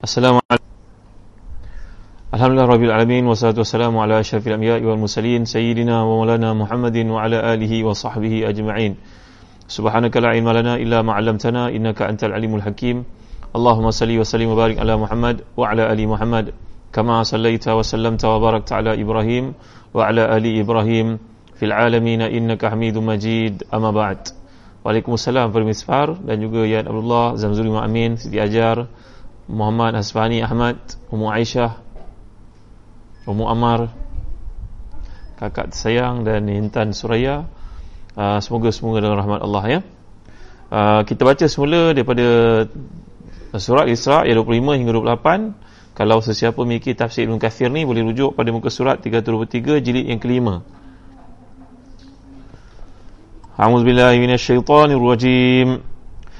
Assalamualaikum. Alhamdulillah Rabbil Alamin Wassalatu wassalamu ala syafil anbiya wal musalin Sayyidina wa maulana Muhammadin Wa ala alihi wa sahbihi ajma'in. Subhanaka la ilma lana illa ma'alamtana Innaka antal alimul hakim. Allahumma salli wa sallim wa barik ala Muhammad Wa ala ali Muhammad Kama sallaita wa sallamta wa barakta ala Ibrahim Wa ala ali Ibrahim. Fil alamina innaka hamidun majid. Amma ba'd. Waalaikumsalam Permisfar Dan juga Yad Abdullah Zamzuri Ma'amin Siti Ajar Muhammad Hasfani Ahmad Ummu Aisyah Ummu Amar kakak tersayang dan Intan Suraya. Uh, semoga semoga dalam rahmat Allah ya. Uh, kita baca semula daripada surat Isra ayat 25 hingga 28 kalau sesiapa memiliki tafsir Ibn Kathir ni boleh rujuk pada muka surat 323 jilid yang kelima. A'udzubillahiminasyaitanirrajim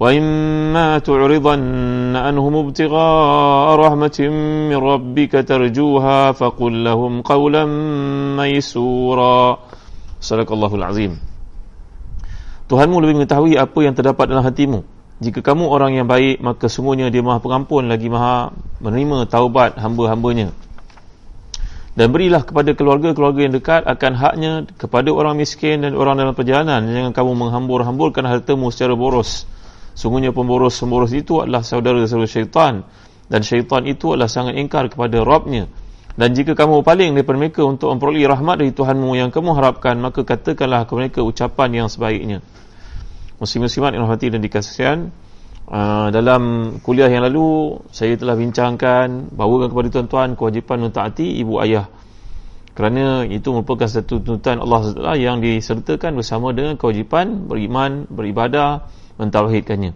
وإما تعرضن عنهم ابتغاء رحمة من ربك ترجوها فقل لهم قولا ميسورا صدق الله العظيم Tuhanmu lebih mengetahui apa yang terdapat dalam hatimu. Jika kamu orang yang baik, maka sungguhnya dia maha pengampun lagi maha menerima taubat hamba-hambanya. Dan berilah kepada keluarga-keluarga yang dekat akan haknya kepada orang miskin dan orang dalam perjalanan. Jangan kamu menghambur-hamburkan hartamu secara boros. Sungguhnya pemboros-pemboros itu adalah saudara-saudara syaitan dan syaitan itu adalah sangat ingkar kepada Rabbnya. Dan jika kamu paling daripada mereka untuk memperoleh rahmat dari Tuhanmu yang kamu harapkan, maka katakanlah kepada mereka ucapan yang sebaiknya. Muslim-muslimat yang rahmati dan dikasihan, uh, dalam kuliah yang lalu, saya telah bincangkan, bawakan kepada tuan-tuan kewajipan mentaati ibu ayah. Kerana itu merupakan satu tuntutan Allah SWT yang disertakan bersama dengan kewajipan beriman, beribadah, mentauhidkannya.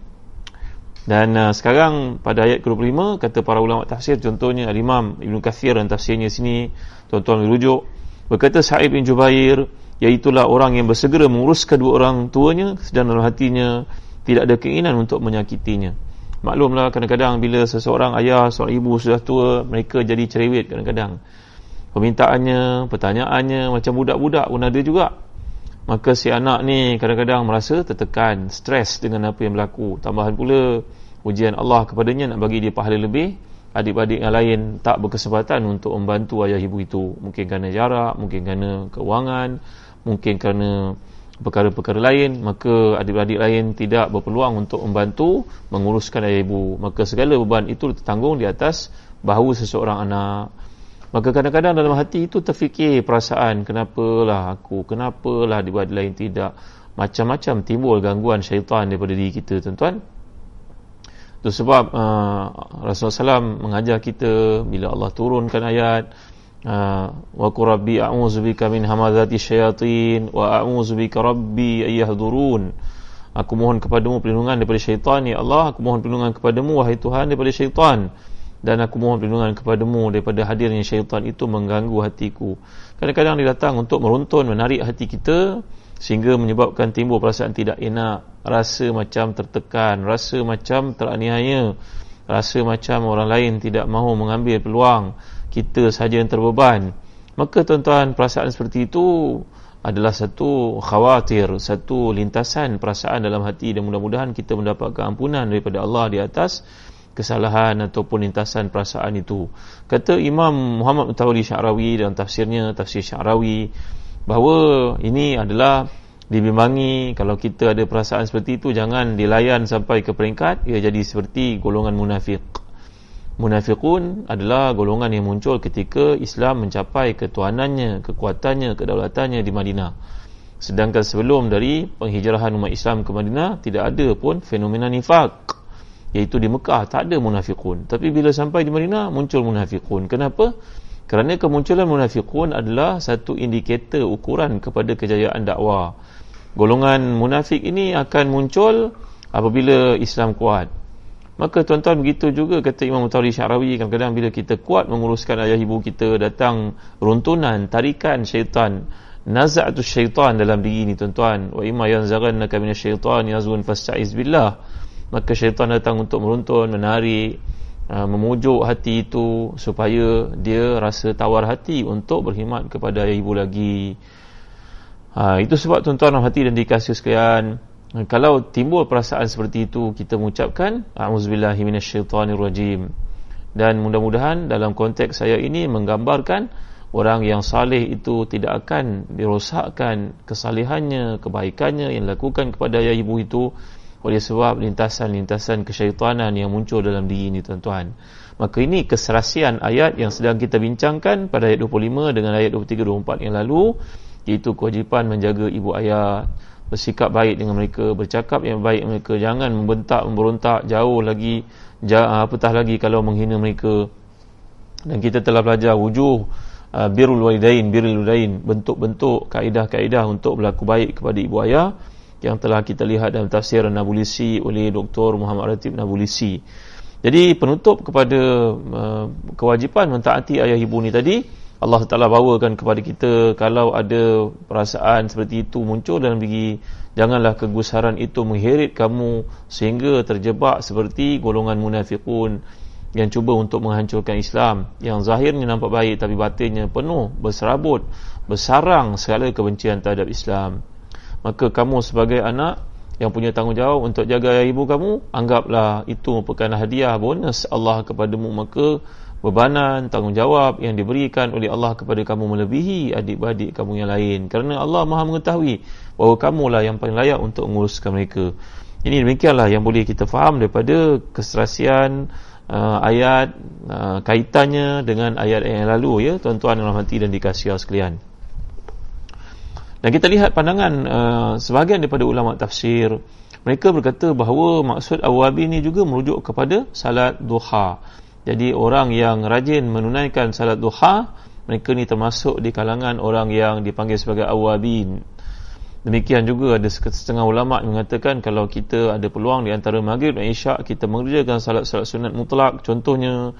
Dan uh, sekarang pada ayat ke-25 kata para ulama tafsir contohnya Al-Imam Ibn Kathir dan tafsirnya sini tuan-tuan merujuk berkata Sa'ib bin Jubair iaitulah orang yang bersegera mengurus kedua orang tuanya sedang dalam hatinya tidak ada keinginan untuk menyakitinya. Maklumlah kadang-kadang bila seseorang ayah, seorang ibu sudah tua mereka jadi cerewet kadang-kadang. Permintaannya, pertanyaannya macam budak-budak pun ada juga maka si anak ni kadang-kadang merasa tertekan, stres dengan apa yang berlaku. Tambahan pula ujian Allah kepadanya nak bagi dia pahala lebih. Adik-adik yang lain tak berkesempatan untuk membantu ayah ibu itu. Mungkin kerana jarak, mungkin kerana keuangan, mungkin kerana perkara-perkara lain. Maka adik-adik lain tidak berpeluang untuk membantu menguruskan ayah ibu. Maka segala beban itu tertanggung di atas bahu seseorang anak. Maka kadang-kadang dalam hati itu terfikir perasaan kenapalah aku, kenapalah di badan lain tidak. Macam-macam timbul gangguan syaitan daripada diri kita tuan-tuan. Itu sebab uh, Rasulullah SAW mengajar kita bila Allah turunkan ayat uh, wa qurabbi a'udzubika min hamazati syayatin wa a'udzubika rabbi ayyahdurun. Aku mohon kepadamu perlindungan daripada syaitan ya Allah, aku mohon perlindungan kepadamu wahai Tuhan daripada syaitan dan aku mohon perlindungan kepadamu daripada hadirnya syaitan itu mengganggu hatiku. Kadang-kadang dia datang untuk meruntun, menarik hati kita sehingga menyebabkan timbul perasaan tidak enak, rasa macam tertekan, rasa macam teraniaya, rasa macam orang lain tidak mahu mengambil peluang, kita sahaja yang terbeban. Maka tuan-tuan, perasaan seperti itu adalah satu khawatir, satu lintasan perasaan dalam hati dan mudah-mudahan kita mendapatkan ampunan daripada Allah di atas kesalahan ataupun lintasan perasaan itu. Kata Imam Muhammad Mutawali Syarawi dalam tafsirnya, tafsir Syarawi, bahawa ini adalah dibimbangi kalau kita ada perasaan seperti itu, jangan dilayan sampai ke peringkat, ia jadi seperti golongan munafik. Munafikun adalah golongan yang muncul ketika Islam mencapai ketuanannya, kekuatannya, kedaulatannya di Madinah. Sedangkan sebelum dari penghijrahan umat Islam ke Madinah, tidak ada pun fenomena nifak iaitu di Mekah tak ada munafikun tapi bila sampai di Madinah muncul munafikun kenapa? Kerana kemunculan munafikun adalah satu indikator ukuran kepada kejayaan dakwah. Golongan munafik ini akan muncul apabila Islam kuat. Maka tuan-tuan begitu juga kata Imam Mutawri Syarawi kadang-kadang bila kita kuat menguruskan ayah ibu kita datang runtunan, tarikan syaitan, naz'atu syaitan dalam diri ini tuan-tuan. Wa imma yanzaghannaka minasyaitan yazun fasta'iz billah. Maka syaitan datang untuk meruntun, menarik, uh, memujuk hati itu supaya dia rasa tawar hati untuk berkhidmat kepada ayah ibu lagi. Ha, itu sebab tuan-tuan hati dan dikasih sekalian kalau timbul perasaan seperti itu kita mengucapkan a'udzubillahi minasyaitonirrajim dan mudah-mudahan dalam konteks saya ini menggambarkan orang yang saleh itu tidak akan dirosakkan kesalehannya kebaikannya yang dilakukan kepada ayah ibu itu oleh sebab lintasan-lintasan kesyaitanan yang muncul dalam diri ini tuan-tuan. Maka ini keserasian ayat yang sedang kita bincangkan pada ayat 25 dengan ayat 23-24 yang lalu iaitu kewajipan menjaga ibu ayah bersikap baik dengan mereka bercakap yang baik dengan mereka jangan membentak memberontak jauh lagi ja, apatah lagi kalau menghina mereka. Dan kita telah belajar wujud uh, birrul walidain birrul walidain bentuk-bentuk kaedah-kaedah untuk berlaku baik kepada ibu ayah yang telah kita lihat dalam tafsir Nabulisi oleh Dr. Muhammad Ratib Nabulisi jadi penutup kepada uh, kewajipan mentaati ayah ibu ni tadi Allah Taala bawakan kepada kita kalau ada perasaan seperti itu muncul dalam diri janganlah kegusaran itu mengheret kamu sehingga terjebak seperti golongan munafikun yang cuba untuk menghancurkan Islam yang zahirnya nampak baik tapi batinnya penuh berserabut bersarang segala kebencian terhadap Islam maka kamu sebagai anak yang punya tanggungjawab untuk jaga ibu kamu anggaplah itu merupakan hadiah bonus Allah kepadamu. Maka bebanan, tanggungjawab yang diberikan oleh Allah kepada kamu melebihi adik-adik kamu yang lain. Kerana Allah maha mengetahui bahawa kamulah yang paling layak untuk menguruskan mereka. Ini demikianlah yang boleh kita faham daripada keserasian uh, ayat uh, kaitannya dengan ayat yang lalu ya. Tuan-tuan yang rahmati dan dikasihi sekalian dan kita lihat pandangan uh, sebahagian daripada ulama tafsir mereka berkata bahawa maksud awabi ini juga merujuk kepada salat duha jadi orang yang rajin menunaikan salat duha, mereka ni termasuk di kalangan orang yang dipanggil sebagai awabin. Demikian juga ada setengah ulama mengatakan kalau kita ada peluang di antara maghrib dan isyak kita mengerjakan salat-salat sunat mutlak contohnya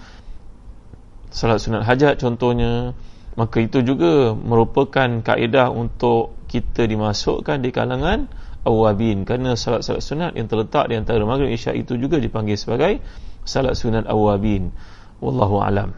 salat sunat hajat contohnya maka itu juga merupakan kaedah untuk kita dimasukkan di kalangan awabin. Kerana salat-salat sunat yang terletak di antara maghrib isyak itu juga dipanggil sebagai salat sunat awabin. Wallahu alam.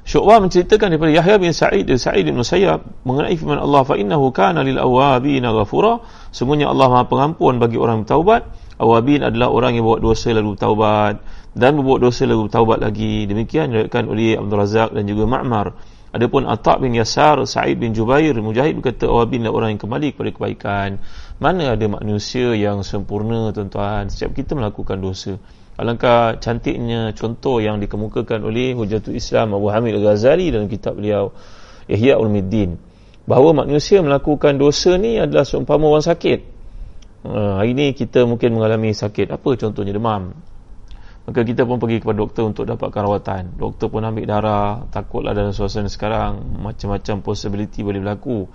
Syu'bah menceritakan daripada Yahya bin Sa'id dan Sa'id bin Musayyab mengenai firman Allah fa innahu kana lil awabin ghafura. Semuanya Allah Maha pengampun bagi orang yang bertaubat. Awabin adalah orang yang buat dosa lalu bertaubat dan berbuat dosa lalu bertaubat lagi. Demikian diriwayatkan oleh Abdul Razak dan juga Ma'mar adapun Atha bin Yasar Sa'id bin Jubair Mujahid berkata awabin adalah orang yang kembali kepada kebaikan. Mana ada manusia yang sempurna tuan-tuan? Setiap kita melakukan dosa. Alangkah cantiknya contoh yang dikemukakan oleh Hujatul Islam Abu Hamid Al-Ghazali dalam kitab beliau Ihya Ulmiddin bahawa manusia melakukan dosa ni adalah seumpama orang sakit. Uh, hari ni kita mungkin mengalami sakit. Apa contohnya? Demam maka kita pun pergi kepada doktor untuk dapatkan rawatan doktor pun ambil darah takutlah dalam suasana sekarang macam-macam possibility boleh berlaku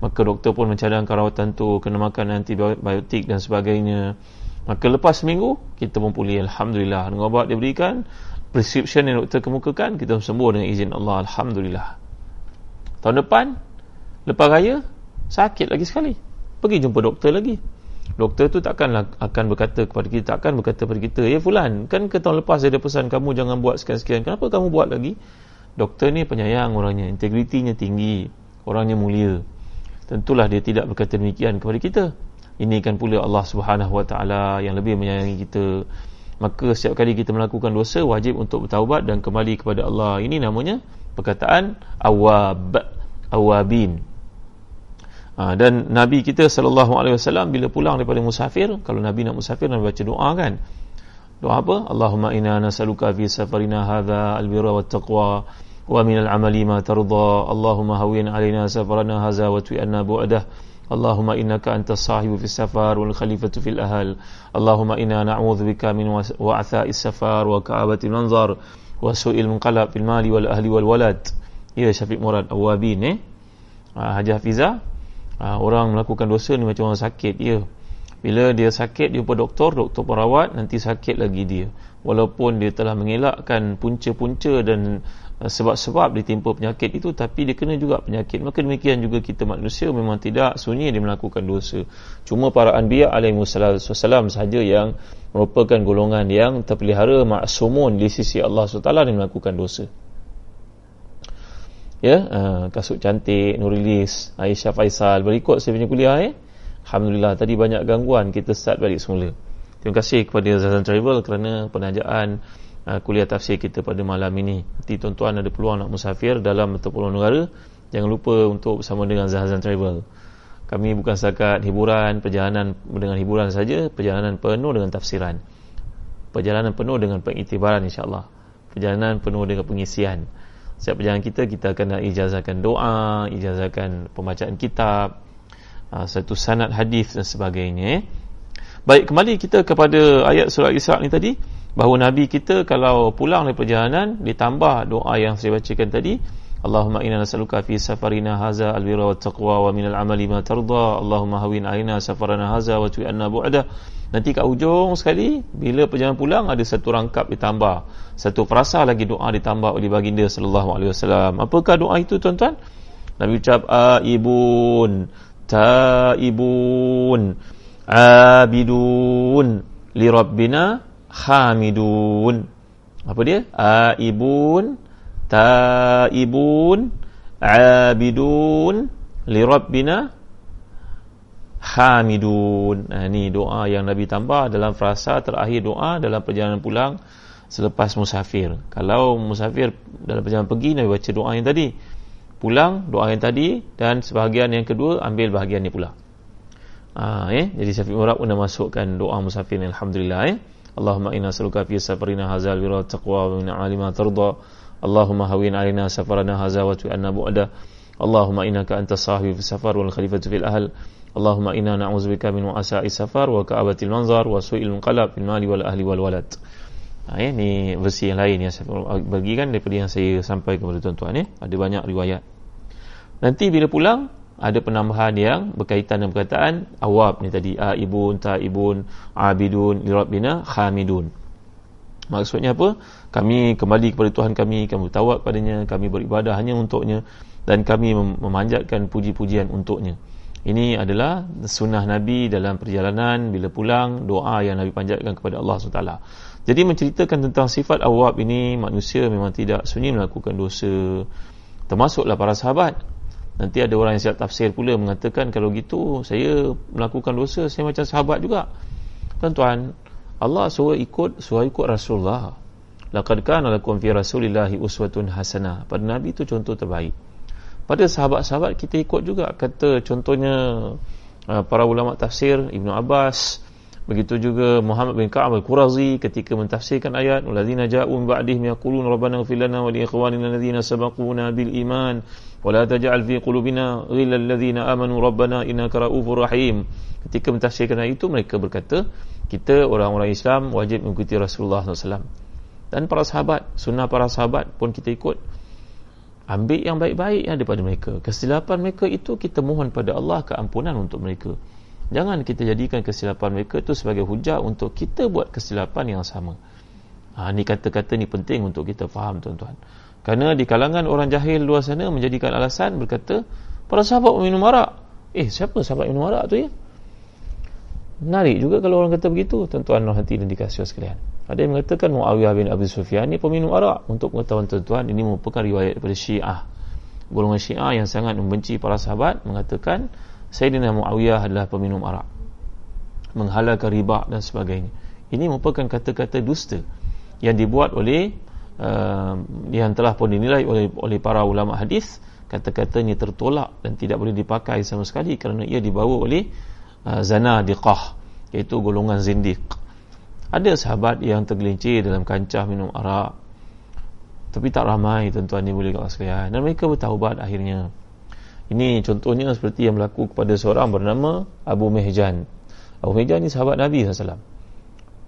maka doktor pun mencadangkan rawatan tu kena makan antibiotik dan sebagainya Maka lepas seminggu kita pun pulih alhamdulillah dengan ubat dia berikan prescription yang doktor kemukakan kita sembuh dengan izin Allah alhamdulillah. Tahun depan lepas raya sakit lagi sekali. Pergi jumpa doktor lagi. Doktor tu takkan akan berkata kepada kita takkan berkata kepada kita ya fulan kan ke tahun lepas saya ada pesan kamu jangan buat sekian-sekian kenapa kamu buat lagi? Doktor ni penyayang orangnya integritinya tinggi orangnya mulia. Tentulah dia tidak berkata demikian kepada kita. Ini kan pula Allah Subhanahu Wa Taala yang lebih menyayangi kita. Maka setiap kali kita melakukan dosa wajib untuk bertaubat dan kembali kepada Allah. Ini namanya perkataan awab awabin Ha, dan Nabi kita sallallahu alaihi wasallam bila pulang daripada musafir, kalau Nabi nak musafir Nabi baca doa kan. Doa apa? Allahumma inna nas'aluka fi safarina hadha al-birra taqwa wa min al-amali ma tardha. Allahumma hawwin alaina safarana hadha wa tu'anna bu'dah. Allahumma innaka antas sahibu fi safar wal khalifatu fil ahl. Allahumma inna na'udzu bika min wa'tha'i safar wa ka'abati manzar wa su'il munqalab fil mali wal ahli wal walad. Ya Syafiq Murad Awabin eh. Ha, Haji Hafiza ha, Orang melakukan dosa ni macam orang sakit ya. bila dia sakit dia jumpa doktor doktor perawat nanti sakit lagi dia. Walaupun dia telah mengelakkan punca-punca dan uh, sebab-sebab ditimpa penyakit itu tapi dia kena juga penyakit. Maka demikian juga kita manusia memang tidak sunyi dia melakukan dosa. Cuma para anbiya alaihi wasallam sahaja yang merupakan golongan yang terpelihara maksumun di sisi Allah SWT yang melakukan dosa ya uh, kasut cantik Nurilis Aisyah Faisal berikut saya punya kuliah eh Alhamdulillah tadi banyak gangguan kita start balik semula. Terima kasih kepada Zazan Travel kerana penajaan uh, kuliah tafsir kita pada malam ini. Nanti tuan-tuan ada peluang nak musafir dalam atau pulau negara, jangan lupa untuk bersama dengan Zazan Travel. Kami bukan setakat hiburan, perjalanan dengan hiburan saja, perjalanan penuh dengan tafsiran. Perjalanan penuh dengan pengiktibaran insya-Allah. Perjalanan penuh dengan pengisian. Setiap perjalanan kita kita akan ijazahkan doa, ijazahkan pembacaan kitab, ha, satu sanad hadis dan sebagainya eh. baik kembali kita kepada ayat surah Isra ni tadi bahawa Nabi kita kalau pulang dari perjalanan ditambah doa yang saya bacakan tadi Allahumma inna nas'aluka fi safarina haza albirra wat taqwa wa minal amali ma tarda Allahumma hawin alaina safarana haza wa tu'anna bu'da nanti kat ujung sekali bila perjalanan pulang ada satu rangkap ditambah. Satu frasa lagi doa ditambah oleh baginda sallallahu alaihi wasallam. Apakah doa itu tuan-tuan? Nabi ucap aibun taibun abidun li rabbina hamidun. Apa dia? Aibun taibun abidun li rabbina hamidun ini doa yang Nabi tambah dalam frasa terakhir doa dalam perjalanan pulang selepas musafir kalau musafir dalam perjalanan pergi Nabi baca doa yang tadi pulang doa yang tadi dan sebahagian yang kedua ambil bahagian ni pula. Ha, eh? Jadi Syafiq Murab pun masukkan doa musafir ni Alhamdulillah. Eh? Allahumma inna saluka fi safarina hazal wira taqwa wa min alima tarda. Allahumma hawin alina safarana haza wa tu'anna bu'ada. Allahumma innaka anta sahibi fi safar wal khalifatu fil ahl. Allahumma inna na'udzubika min wa'asa'i safar wa ka'abatil manzar wa su'il munqalab fil mali wal ahli wal walad. Ha, eh? ni versi yang lain yang saya bagikan daripada yang saya sampaikan kepada tuan-tuan eh? ada banyak riwayat Nanti bila pulang ada penambahan yang berkaitan dengan perkataan awab ni tadi aibun taibun abidun lirabbina hamidun. Maksudnya apa? Kami kembali kepada Tuhan kami, kami bertawak kepadanya, kami beribadah hanya untuknya dan kami memanjatkan puji-pujian untuknya. Ini adalah sunnah Nabi dalam perjalanan bila pulang doa yang Nabi panjatkan kepada Allah SWT. Jadi menceritakan tentang sifat awab ini manusia memang tidak sunyi melakukan dosa. Termasuklah para sahabat Nanti ada orang yang siap tafsir pula mengatakan kalau gitu saya melakukan dosa saya macam sahabat juga. Tuan-tuan, Allah suruh ikut suruh ikut Rasulullah. Laqad kana lakum fi Rasulillahi uswatun hasanah. Pada Nabi itu contoh terbaik pada sahabat-sahabat kita ikut juga. Kata contohnya uh, para ulama tafsir Ibnu Abbas begitu juga Muhammad bin Ka'ab al-Qurazi ketika mentafsirkan ayat ulazina ja'u min ba'dihim yaqulun rabbana ighfir lana wa li ikhwanina alladhina sabaquna bil iman wa la taj'al fi qulubina ghilla alladhina amanu rabbana innaka ra'ufur rahim. Ketika mentafsirkan ayat itu mereka berkata kita orang-orang Islam wajib mengikuti Rasulullah SAW dan para sahabat sunnah para sahabat pun kita ikut ambil yang baik-baik yang daripada mereka kesilapan mereka itu kita mohon pada Allah keampunan untuk mereka jangan kita jadikan kesilapan mereka itu sebagai hujah untuk kita buat kesilapan yang sama ha, ni kata-kata ni penting untuk kita faham tuan-tuan kerana di kalangan orang jahil luar sana menjadikan alasan berkata para sahabat minum arak. Eh siapa sahabat minum arak tu ya? Menarik juga kalau orang kata begitu tuan-tuan hati dan dikasih sekalian. Ada yang mengatakan Muawiyah bin Abi Sufyan ni peminum arak. Untuk pengetahuan tuan-tuan ini merupakan riwayat daripada Syiah. Golongan Syiah yang sangat membenci para sahabat mengatakan Sayyidina Muawiyah adalah peminum arak. Menghalalkan riba dan sebagainya. Ini merupakan kata-kata dusta yang dibuat oleh uh, yang telah pun dinilai oleh oleh para ulama hadis kata-katanya tertolak dan tidak boleh dipakai sama sekali kerana ia dibawa oleh uh, zanadiqah iaitu golongan zindiq ada sahabat yang tergelincir dalam kancah minum arak tapi tak ramai tuan-tuan ni boleh kat sekalian dan mereka bertaubat akhirnya. Ini contohnya seperti yang berlaku kepada seorang bernama Abu Mehjan Abu Mehjan ni sahabat Nabi SAW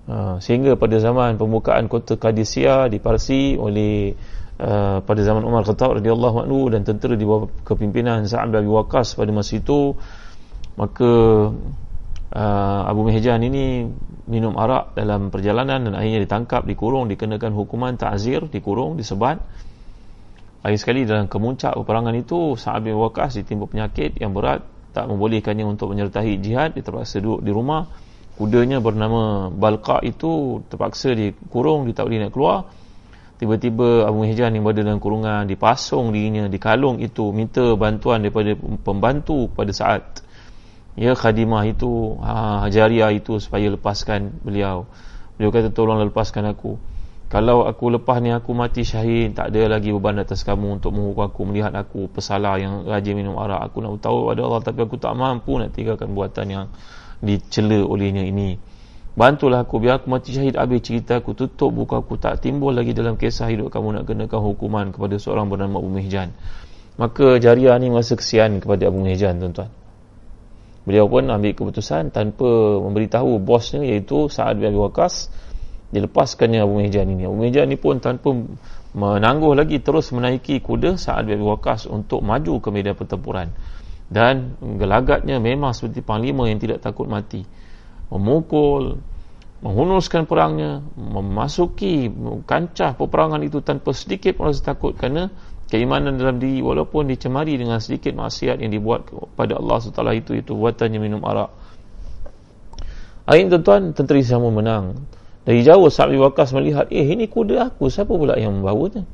Ha, sehingga pada zaman pembukaan kota Qadisiyah di Parsi oleh uh, pada zaman Umar Khattab radhiyallahu anhu dan tentera di bawah kepimpinan Sa'ad bin Waqqas pada masa itu maka uh, Abu Mihjan ini minum arak dalam perjalanan dan akhirnya ditangkap, dikurung, dikenakan hukuman ta'zir, dikurung, disebat. Akhir sekali dalam kemuncak peperangan itu Sa'ad bin Waqas ditimpa penyakit yang berat tak membolehkannya untuk menyertai jihad dia terpaksa duduk di rumah. Kudanya bernama Balqa itu terpaksa dikurung dia tak boleh nak keluar. Tiba-tiba Abu Mihjan yang berada dalam kurungan dipasung dirinya di kalung itu minta bantuan daripada pembantu pada saat ya khadimah itu ha, jariah itu supaya lepaskan beliau. Beliau kata tolong lepaskan aku. Kalau aku lepas ni aku mati syahid tak ada lagi beban atas kamu untuk menghukum aku melihat aku pesalah yang rajin minum arak. Aku nak tahu pada Allah tapi aku tak mampu nak tinggalkan buatan yang dicela olehnya ini. Bantulah aku biar aku mati syahid habis cerita aku tutup buka aku tak timbul lagi dalam kisah hidup kamu nak kenakan hukuman kepada seorang bernama Abu Mihjan. Maka jariah ni merasa kesian kepada Abu Mihjan tuan-tuan beliau pun ambil keputusan tanpa memberitahu bosnya iaitu Sa'ad bin Abi Waqas dilepaskannya Abu Mihjan ini. Abu Mihjan ini pun tanpa menangguh lagi terus menaiki kuda saat bin Waqas untuk maju ke medan pertempuran. Dan gelagatnya memang seperti panglima yang tidak takut mati. Memukul menghunuskan perangnya memasuki kancah peperangan itu tanpa sedikit pun rasa takut kerana keimanan dalam diri walaupun dicemari dengan sedikit maksiat yang dibuat pada Allah SWT itu itu buatannya minum arak Akhirnya tuan-tuan tentera Islam menang dari jauh Sa'ad bin Waqas melihat, eh ini kuda aku, siapa pula yang membawanya?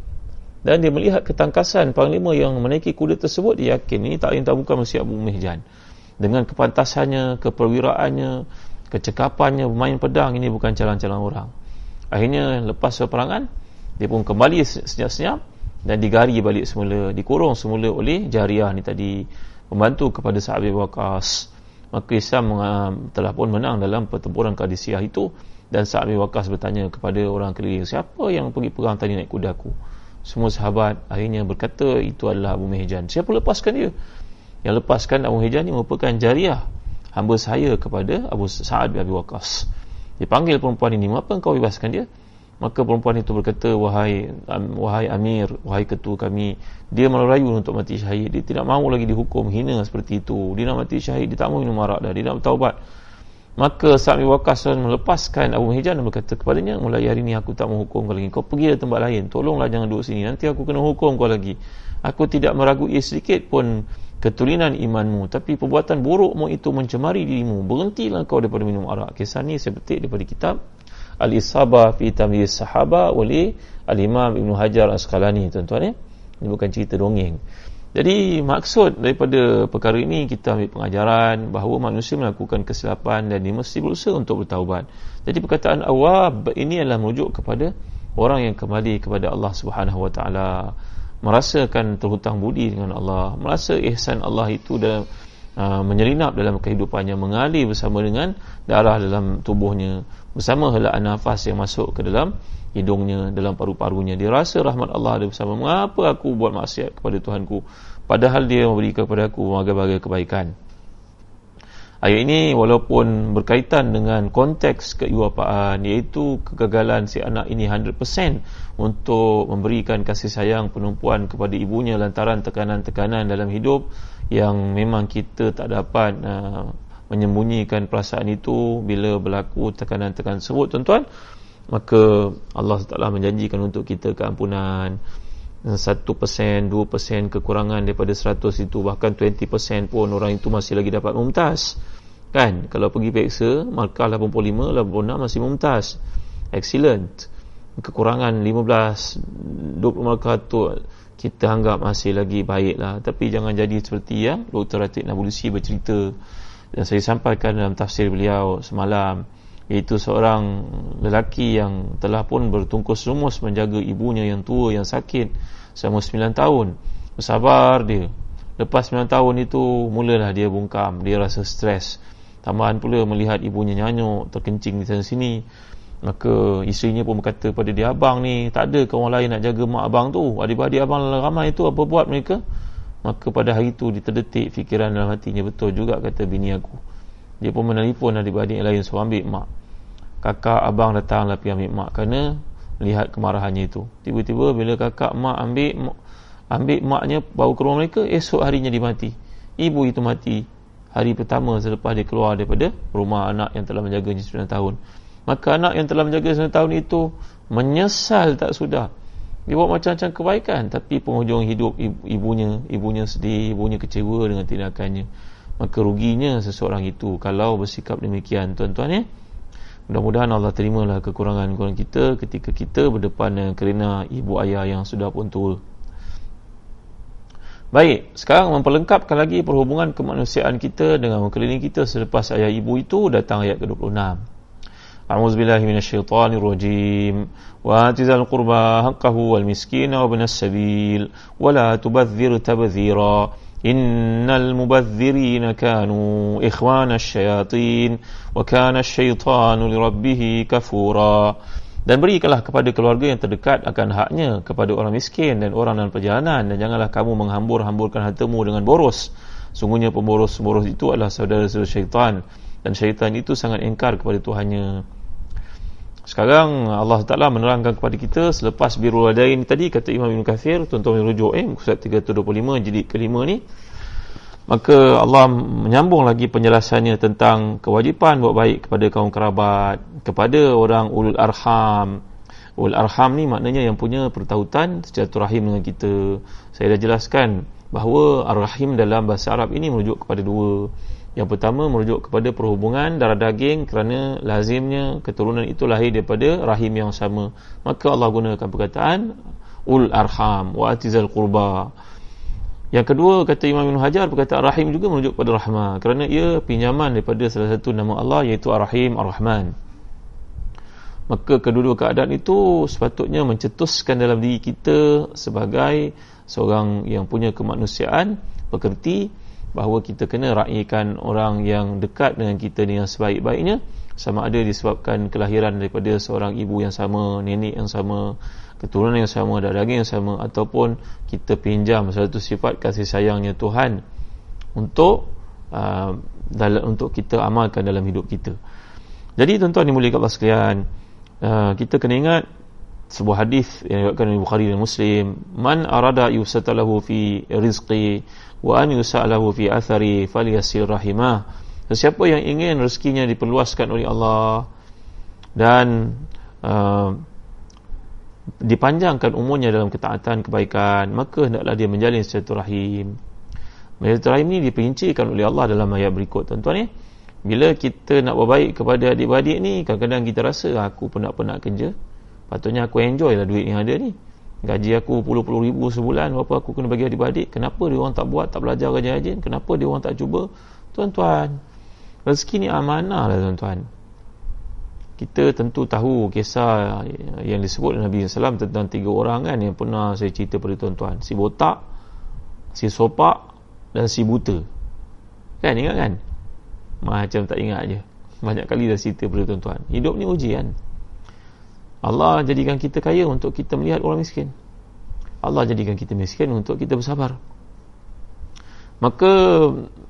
Dan dia melihat ketangkasan panglima yang menaiki kuda tersebut, dia yakin ini tak lain tak bukan Mesti Abu Mihjan. Dengan kepantasannya, keperwiraannya, kecekapannya, bermain pedang, ini bukan calon-calon orang. Akhirnya lepas peperangan, dia pun kembali senyap-senyap dan digari balik semula, dikurung semula oleh jariah ni tadi, membantu kepada Sa'ad bin Waqas. Maka Islam telah pun menang dalam pertempuran Qadisiyah itu. Dan Sa'ad bin Waqas bertanya kepada orang keliling siapa yang pergi perang tadi naik kuda aku? Semua sahabat akhirnya berkata itu adalah Abu Mihjan. Siapa lepaskan dia? Yang lepaskan Abu Mihjan ini merupakan jariah hamba saya kepada Abu Sa'ad bin Abi Waqas dipanggil perempuan ini mengapa engkau bebaskan dia maka perempuan itu berkata wahai wahai amir wahai ketua kami dia merayu untuk mati syahid dia tidak mahu lagi dihukum hina seperti itu dia nak mati syahid dia tak mahu minum arak dah dia nak bertaubat Maka Sa'ad bin Waqas melepaskan Abu Mihjan dan berkata kepadanya, mulai hari ini aku tak menghukum kau lagi. Kau pergi ke tempat lain. Tolonglah jangan duduk sini. Nanti aku kena hukum kau lagi. Aku tidak meragui sedikit pun keturunan imanmu. Tapi perbuatan burukmu itu mencemari dirimu. Berhentilah kau daripada minum arak. Kisah ni saya petik daripada kitab Al-Isabah fi Tamyiz Sahaba oleh Al-Imam Ibn Hajar Asqalani. Tuan-tuan ya. Ini bukan cerita dongeng. Jadi maksud daripada perkara ini kita ambil pengajaran bahawa manusia melakukan kesilapan dan dia mesti berusaha untuk bertaubat. Jadi perkataan awab ini adalah merujuk kepada orang yang kembali kepada Allah Subhanahu Wa Taala merasakan terhutang budi dengan Allah, merasa ihsan Allah itu dalam uh, menyelinap dalam kehidupannya, mengalir bersama dengan darah dalam tubuhnya, bersama helaan nafas yang masuk ke dalam hidungnya dalam paru-parunya. Dia rasa rahmat Allah ada bersama. Mengapa aku buat maksiat kepada Tuhanku? Padahal dia memberi kepada aku berbagai-bagai kebaikan ayat ini walaupun berkaitan dengan konteks keiwapaan iaitu kegagalan si anak ini 100% untuk memberikan kasih sayang penumpuan kepada ibunya lantaran tekanan-tekanan dalam hidup yang memang kita tak dapat uh, menyembunyikan perasaan itu bila berlaku tekanan-tekanan tersebut. Tuan-tuan maka Allah Taala menjanjikan untuk kita keampunan 1%, 2% kekurangan daripada 100 itu bahkan 20% pun orang itu masih lagi dapat mumtaz. Kan? Kalau pergi periksa markah 85 86 masih mumtaz. Excellent. Kekurangan 15 20 markah tu kita anggap masih lagi baik lah tapi jangan jadi seperti ya Dr. Ratib Nabulusi bercerita dan saya sampaikan dalam tafsir beliau semalam iaitu seorang lelaki yang telah pun bertungkus rumus menjaga ibunya yang tua yang sakit selama 9 tahun. Bersabar dia. Lepas 9 tahun itu mulalah dia bungkam. Dia rasa stres. Tambahan pula melihat ibunya nyanyuk terkencing di sana sini. Maka isterinya pun berkata pada dia abang ni tak ada orang lain nak jaga mak abang tu? Adik-adik abang ramai itu apa buat mereka? Maka pada hari itu diterdetik fikiran dalam hatinya. Betul juga kata bini aku. Dia pun menelpon adik-adik lain suruh ambil mak kakak abang datang lah pergi ambil mak. Kerana lihat kemarahannya itu. Tiba-tiba bila kakak mak ambil ambil maknya bawa ke rumah mereka esok harinya dia mati. Ibu itu mati hari pertama selepas dia keluar daripada rumah anak yang telah menjaga 9 tahun. Maka anak yang telah menjaga 9 tahun itu menyesal tak sudah. Dia buat macam-macam kebaikan tapi penghujung hidup ibunya ibunya sedih ibunya kecewa dengan tindakannya. Maka ruginya seseorang itu kalau bersikap demikian tuan-tuan ya mudah-mudahan Allah terimalah kekurangan-kekurangan kita ketika kita berdepan dengan kerana ibu ayah yang sudah pun tua Baik, sekarang memperlengkapkan lagi perhubungan kemanusiaan kita dengan mengkelilingi kita selepas ayah ibu itu datang ayat ke-26. A'udzu billahi minasyaitonir rajim. Wa atizal qurba haqqahu wal miskina wa ibnas sabil wa la kanu ikhwana asy-syayatin wa kana asy-syaitanu li rabbih kafura dan berikanlah kepada keluarga yang terdekat akan haknya kepada orang miskin dan orang dalam perjalanan. Dan janganlah kamu menghambur-hamburkan hartamu dengan boros. Sungguhnya pemboros-boros itu adalah saudara-saudara syaitan. Dan syaitan itu sangat engkar kepada Tuhannya sekarang Allah Ta'ala menerangkan kepada kita selepas biru wadain tadi kata Imam Ibn Kathir tuan-tuan merujuk eh surat 325 jadi kelima ni maka Allah menyambung lagi penjelasannya tentang kewajipan buat baik kepada kaum kerabat kepada orang ulul arham. Ulul arham ni maknanya yang punya pertautan secara rahim dengan kita. Saya dah jelaskan bahawa ar-rahim dalam bahasa Arab ini merujuk kepada dua yang pertama merujuk kepada perhubungan darah daging kerana lazimnya keturunan itu lahir daripada rahim yang sama. Maka Allah gunakan perkataan ul arham wa atizal qurba. Yang kedua kata Imam Ibn Hajar perkataan Rahim juga merujuk pada Rahmah kerana ia pinjaman daripada salah satu nama Allah iaitu Ar-Rahim Ar-Rahman. Maka kedua-dua keadaan itu sepatutnya mencetuskan dalam diri kita sebagai seorang yang punya kemanusiaan berkerti bahawa kita kena raikan orang yang dekat dengan kita dengan sebaik-baiknya sama ada disebabkan kelahiran daripada seorang ibu yang sama, nenek yang sama, keturunan yang sama dan daging yang sama ataupun kita pinjam satu sifat kasih sayangnya Tuhan untuk uh, dalam untuk kita amalkan dalam hidup kita. Jadi tuan-tuan dimuliakan Allah sekalian, uh, kita kena ingat sebuah hadis yang diriwayatkan oleh Bukhari dan Muslim, man arada yusatalahu fi rizqi wa an yusalahu fi athari falyasir rahimah. Sesiapa yang ingin rezekinya diperluaskan oleh Allah dan uh, dipanjangkan umurnya dalam ketaatan kebaikan maka hendaklah dia menjalin silaturahim silaturahim ni diperincikan oleh Allah dalam ayat berikut. Tuan-tuan ya bila kita nak berbaik kepada adik-beradik ni kadang-kadang kita rasa aku penat-penat kerja. Patutnya aku enjoy lah duit yang ada ni gaji aku puluh-puluh ribu sebulan berapa aku kena bagi adik-beradik kenapa dia orang tak buat tak belajar rajin-rajin kenapa dia orang tak cuba? Tuan-tuan rezeki ni amanah lah tuan-tuan. Kita tentu tahu kisah yang disebut Nabi SAW tentang tiga orang kan yang pernah saya cerita pada tuan-tuan. Si botak si sopak dan si buta. Kan ingat kan? Macam tak ingat je. Banyak kali dah cerita pada tuan-tuan. Hidup ni ujian Allah jadikan kita kaya untuk kita melihat orang miskin. Allah jadikan kita miskin untuk kita bersabar. Maka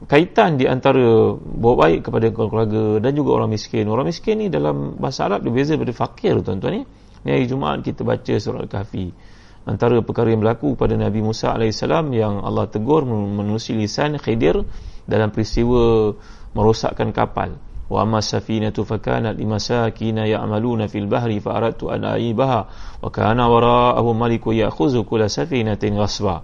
kaitan di antara bawa baik kepada keluarga dan juga orang miskin. Orang miskin ni dalam bahasa Arab dia beza daripada fakir tuan-tuan ni ni hari Jumaat kita baca surah Al-Kahfi. Antara perkara yang berlaku pada Nabi Musa AS yang Allah tegur menusi lisan Khidir dalam peristiwa merosakkan kapal fakanat limasakina ya'maluna fil bahri fa aradtu an aibaha. Wa kana wara'ahum maliku ya'khuzu kulla safinatin ghasba.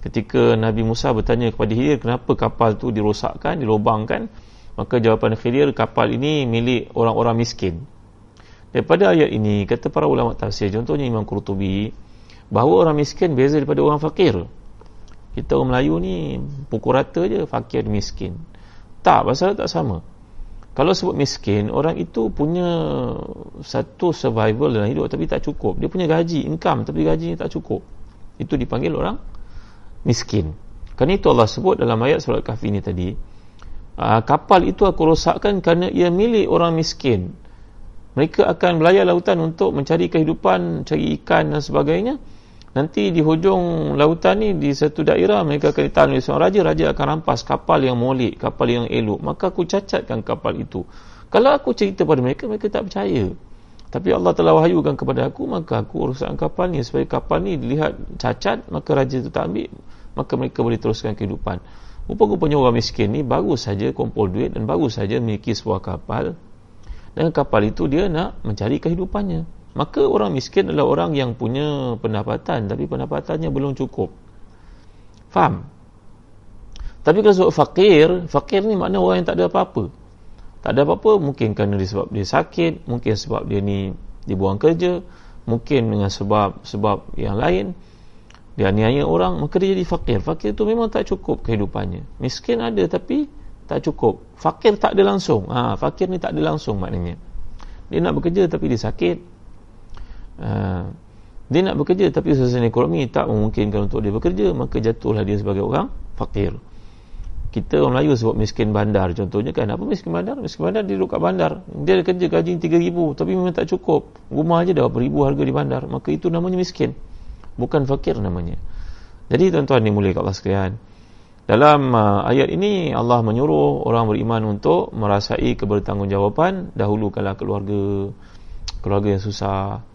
Ketika Nabi Musa bertanya kepada Khidir kenapa kapal tu dirosakkan, dilobangkan maka jawapan Khidir kapal ini milik orang-orang miskin. Daripada ayat ini kata para ulama tafsir contohnya Imam Qurtubi bahawa orang miskin beza daripada orang fakir. Kita orang Melayu ni pukul rata je fakir miskin. Tak, pasal tak sama kalau sebut miskin, orang itu punya satu survival dalam hidup tapi tak cukup dia punya gaji, income tapi gaji tak cukup itu dipanggil orang miskin. Kerana itu Allah sebut dalam ayat surat kahfi ini tadi, uh, kapal itu aku rosakkan kerana ia milik orang miskin. Mereka akan belayar lautan untuk mencari kehidupan, cari ikan dan sebagainya. Nanti di hujung lautan ni di satu daerah mereka akan ditahan oleh seorang raja, raja akan rampas kapal yang molek, kapal yang elok. Maka aku cacatkan kapal itu. Kalau aku cerita pada mereka, mereka tak percaya. Tapi Allah telah wahyukan kepada aku, maka aku uruskan kapal ni supaya kapal ni dilihat cacat, maka raja itu tak ambil maka mereka boleh teruskan kehidupan rupa-rupanya orang miskin ni baru saja kumpul duit dan baru saja memiliki sebuah kapal dan kapal itu dia nak mencari kehidupannya maka orang miskin adalah orang yang punya pendapatan tapi pendapatannya belum cukup. Faham? Tapi kalau sebut fakir fakir ni makna orang yang tak ada apa-apa. Tak ada apa-apa mungkin kerana sebab dia sakit mungkin sebab dia ni dibuang kerja mungkin dengan sebab sebab yang lain dia aniaya orang maka dia jadi fakir. Fakir tu memang tak cukup kehidupannya. Miskin ada tapi tak cukup. Fakir tak ada langsung. Ha, fakir ni tak ada langsung maknanya. Dia nak bekerja tapi dia sakit ha, dia nak bekerja tapi suasana ekonomi tak memungkinkan untuk dia bekerja maka jatuhlah dia sebagai orang fakir. Kita orang Melayu sebut miskin bandar. Contohnya kan apa miskin bandar? Miskin bandar dia duduk kat bandar. Dia ada kerja gaji 3000 tapi memang tak cukup. Rumah aja dah beribu harga di bandar. Maka itu namanya miskin. Bukan fakir namanya. Jadi tuan-tuan ni mulai kat Allah sekalian. Dalam uh, ayat ini Allah menyuruh orang beriman untuk merasai kebertanggungjawaban dahulu kala keluarga. Keluarga yang susah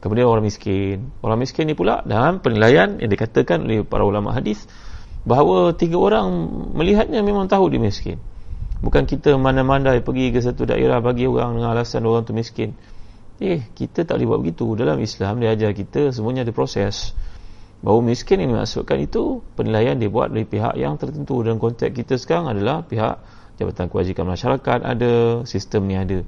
kemudian orang miskin orang miskin ni pula dalam penilaian yang dikatakan oleh para ulama hadis bahawa tiga orang melihatnya memang tahu dia miskin bukan kita mana-mandai pergi ke satu daerah bagi orang dengan alasan orang tu miskin Eh, kita tak boleh buat begitu. Dalam Islam dia ajar kita semuanya ada proses. Bahawa miskin yang dimaksudkan itu penilaian dibuat dari pihak yang tertentu dalam konteks kita sekarang adalah pihak Jabatan Kewajikan Masyarakat ada, sistem ni ada.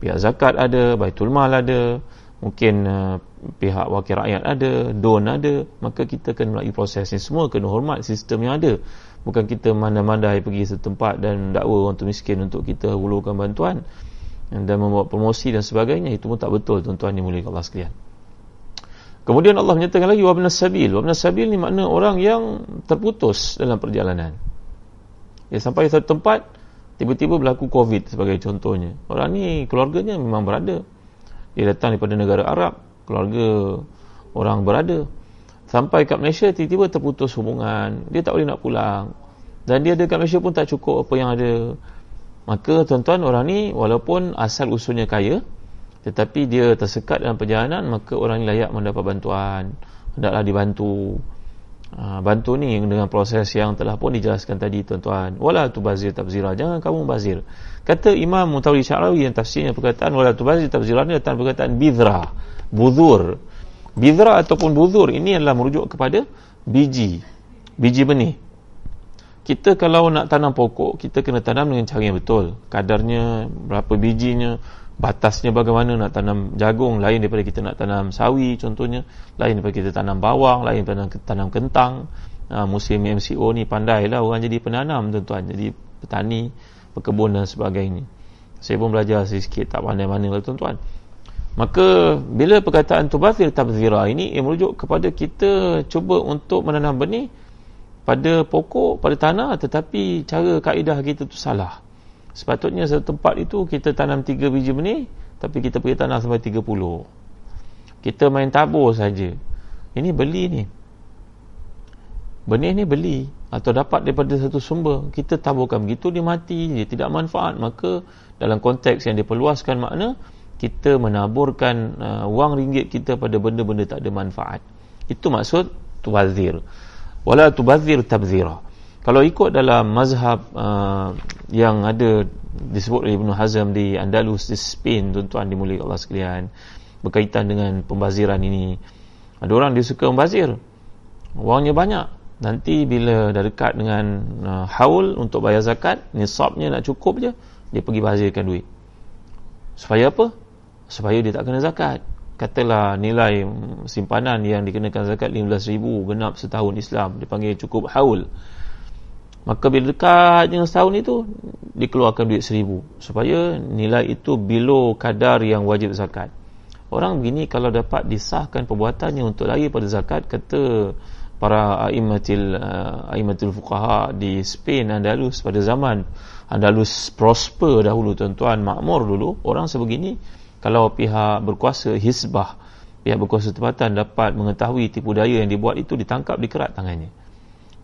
Pihak zakat ada, Baitul Mal ada, mungkin uh, pihak wakil rakyat ada, don ada, maka kita kena melalui proses ni. Semua kena hormat sistem yang ada. Bukan kita mana-mandai pergi setempat dan dakwa orang tu miskin untuk kita hulurkan bantuan dan membuat promosi dan sebagainya. Itu pun tak betul tuan-tuan yang mulia Allah sekalian. Kemudian Allah menyatakan lagi wabna sabil. Wabna sabil ni makna orang yang terputus dalam perjalanan. Ya sampai satu tempat tiba-tiba berlaku covid sebagai contohnya. Orang ni keluarganya memang berada dia datang daripada negara Arab keluarga orang berada. Sampai kat Malaysia tiba-tiba terputus hubungan. Dia tak boleh nak pulang. Dan dia dekat Malaysia pun tak cukup apa yang ada. Maka tuan-tuan orang ni walaupun asal usulnya kaya tetapi dia tersekat dalam perjalanan maka orang ni layak mendapat bantuan. Hendaklah dibantu ha, bantu ni dengan proses yang telah pun dijelaskan tadi tuan-tuan. Wala tubazir tabzira jangan kamu bazir. Kata Imam Mutawli Syarawi yang tafsirnya perkataan wala tubazir tabzira ni datang perkataan bidra buzur bidra ataupun buzur ini adalah merujuk kepada biji. Biji benih. Kita kalau nak tanam pokok kita kena tanam dengan cara yang betul. Kadarnya berapa bijinya batasnya bagaimana nak tanam jagung lain daripada kita nak tanam sawi contohnya lain daripada kita tanam bawang lain daripada tanam kentang. Ha, musim MCO ni pandai lah orang jadi penanam tuan-tuan jadi petani pekebun dan sebagainya. Saya pun belajar sikit tak pandai mana lah tuan-tuan. Maka bila perkataan tubazir tabzira ini ia merujuk kepada kita cuba untuk menanam benih pada pokok, pada tanah tetapi cara kaedah kita tu salah sepatutnya satu tempat itu kita tanam tiga biji benih tapi kita pergi tanam sampai tiga puluh. kita main tabur saja. Ini beli ni. Benih ni beli atau dapat daripada satu sumber kita taburkan. Begitu dia mati dia tidak manfaat maka dalam konteks yang diperluaskan makna kita menaburkan uh, wang ringgit kita pada benda-benda tak ada manfaat. Itu maksud tuwazir wala tubadzir tabzira kalau ikut dalam mazhab uh, yang ada disebut oleh Ibn Hazm di Andalus di Spain tuan-tuan dimulai Allah sekalian berkaitan dengan pembaziran ini. Ada orang dia suka membazir. Wangnya banyak. Nanti bila dah dekat dengan uh, haul untuk bayar zakat nisabnya nak cukup je dia pergi bazirkan duit. Supaya apa? supaya dia tak kena zakat. Katalah nilai simpanan yang dikenakan zakat 15,000 genap setahun Islam dipanggil cukup haul maka bila dekat dengan setahun itu dikeluarkan duit 1,000 supaya nilai itu below kadar yang wajib zakat. Orang begini kalau dapat disahkan perbuatannya untuk lari pada zakat kata para aimatil uh, aimatil fuqaha di Spain Andalus pada zaman Andalus prosper dahulu tuan-tuan makmur dulu orang sebegini kalau pihak berkuasa hisbah pihak berkuasa tempatan dapat mengetahui tipu daya yang dibuat itu ditangkap dikerat tangannya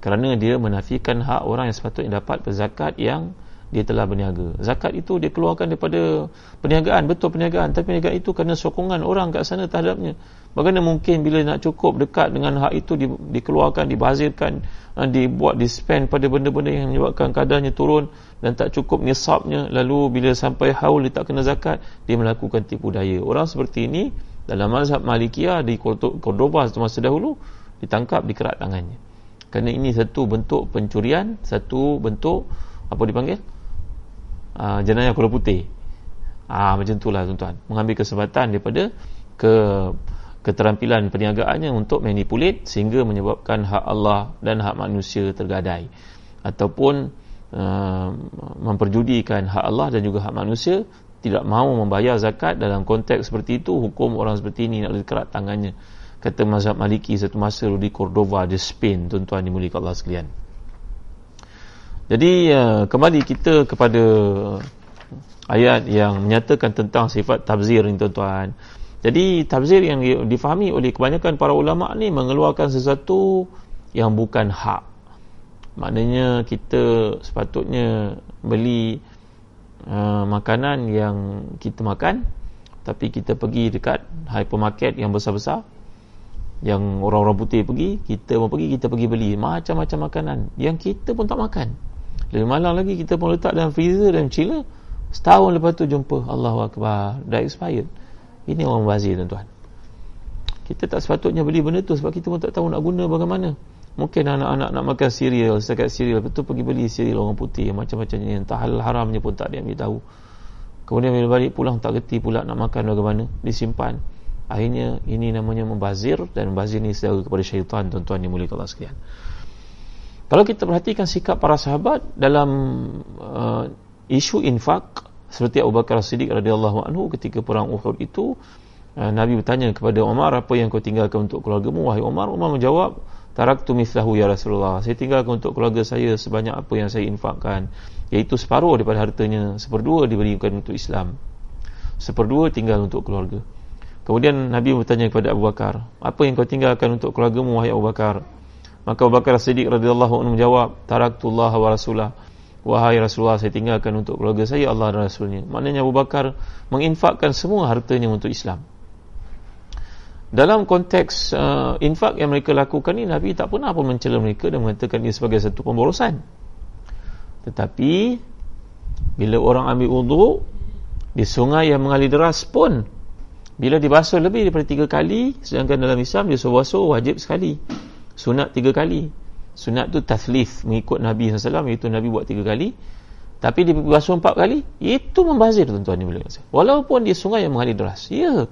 kerana dia menafikan hak orang yang sepatutnya dapat berzakat yang dia telah berniaga. Zakat itu dia keluarkan daripada perniagaan, betul perniagaan, tapi perniagaan itu kerana sokongan orang kat sana terhadapnya. Bagaimana mungkin bila nak cukup dekat dengan hak itu di, dikeluarkan, dibazirkan, uh, dibuat di-spend pada benda-benda yang menyebabkan kadarnya turun dan tak cukup nisabnya, lalu bila sampai haul dia tak kena zakat, dia melakukan tipu daya. Orang seperti ini dalam mazhab Malikiyah di Cordoba semasa dahulu ditangkap dikerat tangannya. Kerana ini satu bentuk pencurian, satu bentuk apa dipanggil? uh, jenayah kuda putih. Ah macam itulah tuan-tuan. Mengambil kesempatan daripada ke keterampilan perniagaannya untuk manipulate sehingga menyebabkan hak Allah dan hak manusia tergadai. Ataupun uh, memperjudikan hak Allah dan juga hak manusia tidak mahu membayar zakat dalam konteks seperti itu hukum orang seperti ini nak dikerat tangannya kata mazhab maliki satu masa di Cordova di Spain tuan-tuan dimulikan Allah sekalian jadi uh, kembali kita kepada ayat yang menyatakan tentang sifat tabzir ini tuan-tuan. Jadi tabzir yang difahami oleh kebanyakan para ulama ni mengeluarkan sesuatu yang bukan hak. Maknanya kita sepatutnya beli uh, makanan yang kita makan tapi kita pergi dekat hypermarket yang besar-besar yang orang-orang putih pergi, kita mau pergi kita pergi beli macam-macam makanan yang kita pun tak makan. Lebih malang lagi kita pun letak dalam freezer dan chiller. Setahun lepas tu jumpa Allahu Akbar. Dah expired. Ini orang bazir tuan-tuan. Kita tak sepatutnya beli benda tu sebab kita pun tak tahu nak guna bagaimana. Mungkin anak-anak nak makan cereal, setakat cereal. Lepas tu pergi beli cereal orang putih yang macam-macam ni. Entah hal haramnya pun tak dia ambil tahu. Kemudian bila balik pulang tak reti pula nak makan bagaimana. Disimpan. Akhirnya ini namanya membazir dan membazir ni sedara kepada syaitan. Tuan-tuan yang mulia Allah sekalian. Kalau kita perhatikan sikap para sahabat dalam uh, isu infak seperti Abu Bakar Siddiq radhiyallahu anhu ketika perang Uhud itu uh, Nabi bertanya kepada Umar apa yang kau tinggalkan untuk keluargamu? Wahai Umar Umar menjawab taraktu mithlahu ya Rasulullah. Saya tinggalkan untuk keluarga saya sebanyak apa yang saya infakkan iaitu separuh daripada hartanya. Seperdua diberikan untuk Islam. Seperdua tinggal untuk keluarga kemudian Nabi bertanya kepada Abu Bakar apa yang kau tinggalkan untuk keluargamu wahai Abu Bakar Maka Abu Bakar Siddiq radhiyallahu anhu menjawab, "Taraktullah wa rasulah." Wahai Rasulullah, saya tinggalkan untuk keluarga saya Allah dan Rasulnya. Maknanya Abu Bakar menginfakkan semua hartanya untuk Islam. Dalam konteks uh, infak yang mereka lakukan ini, Nabi tak pernah pun mencela mereka dan mengatakan ia sebagai satu pemborosan. Tetapi, bila orang ambil uduk, di sungai yang mengalir deras pun, bila dibasuh lebih daripada tiga kali, sedangkan dalam Islam dia basuh wajib sekali. Sunat tiga kali. Sunat tu tathlith mengikut Nabi SAW iaitu Nabi buat tiga kali. Tapi dia basuh empat kali itu membazir tuan-tuan ni walaupun dia sungai yang mengalir deras. Ya.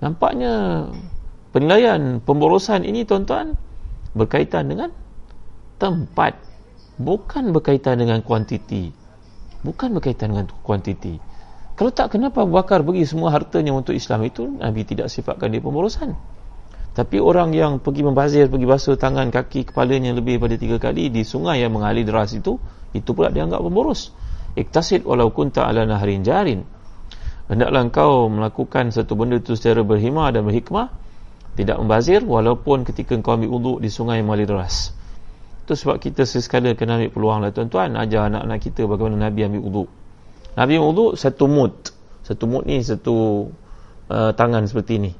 Nampaknya penilaian pemborosan ini tuan-tuan berkaitan dengan tempat. Bukan berkaitan dengan kuantiti. Bukan berkaitan dengan kuantiti kalau tak kenapa Bakar bagi semua hartanya untuk Islam itu Nabi tidak sifatkan dia pemborosan tapi orang yang pergi membazir, pergi basuh tangan, kaki, kepalanya lebih daripada tiga kali di sungai yang mengalir deras itu, itu pula dianggap pemboros. Iktasid walau kunta ala nahrin jarin. Hendaklah engkau melakukan satu benda itu secara berhimah dan berhikmah, tidak membazir walaupun ketika engkau ambil uduk di sungai yang mengalir deras. Itu sebab kita sesekala kena ambil peluang lah tuan-tuan, ajar anak-anak kita bagaimana Nabi ambil uduk. Nabi uduk satu mut. Satu mut ni satu uh, tangan seperti ini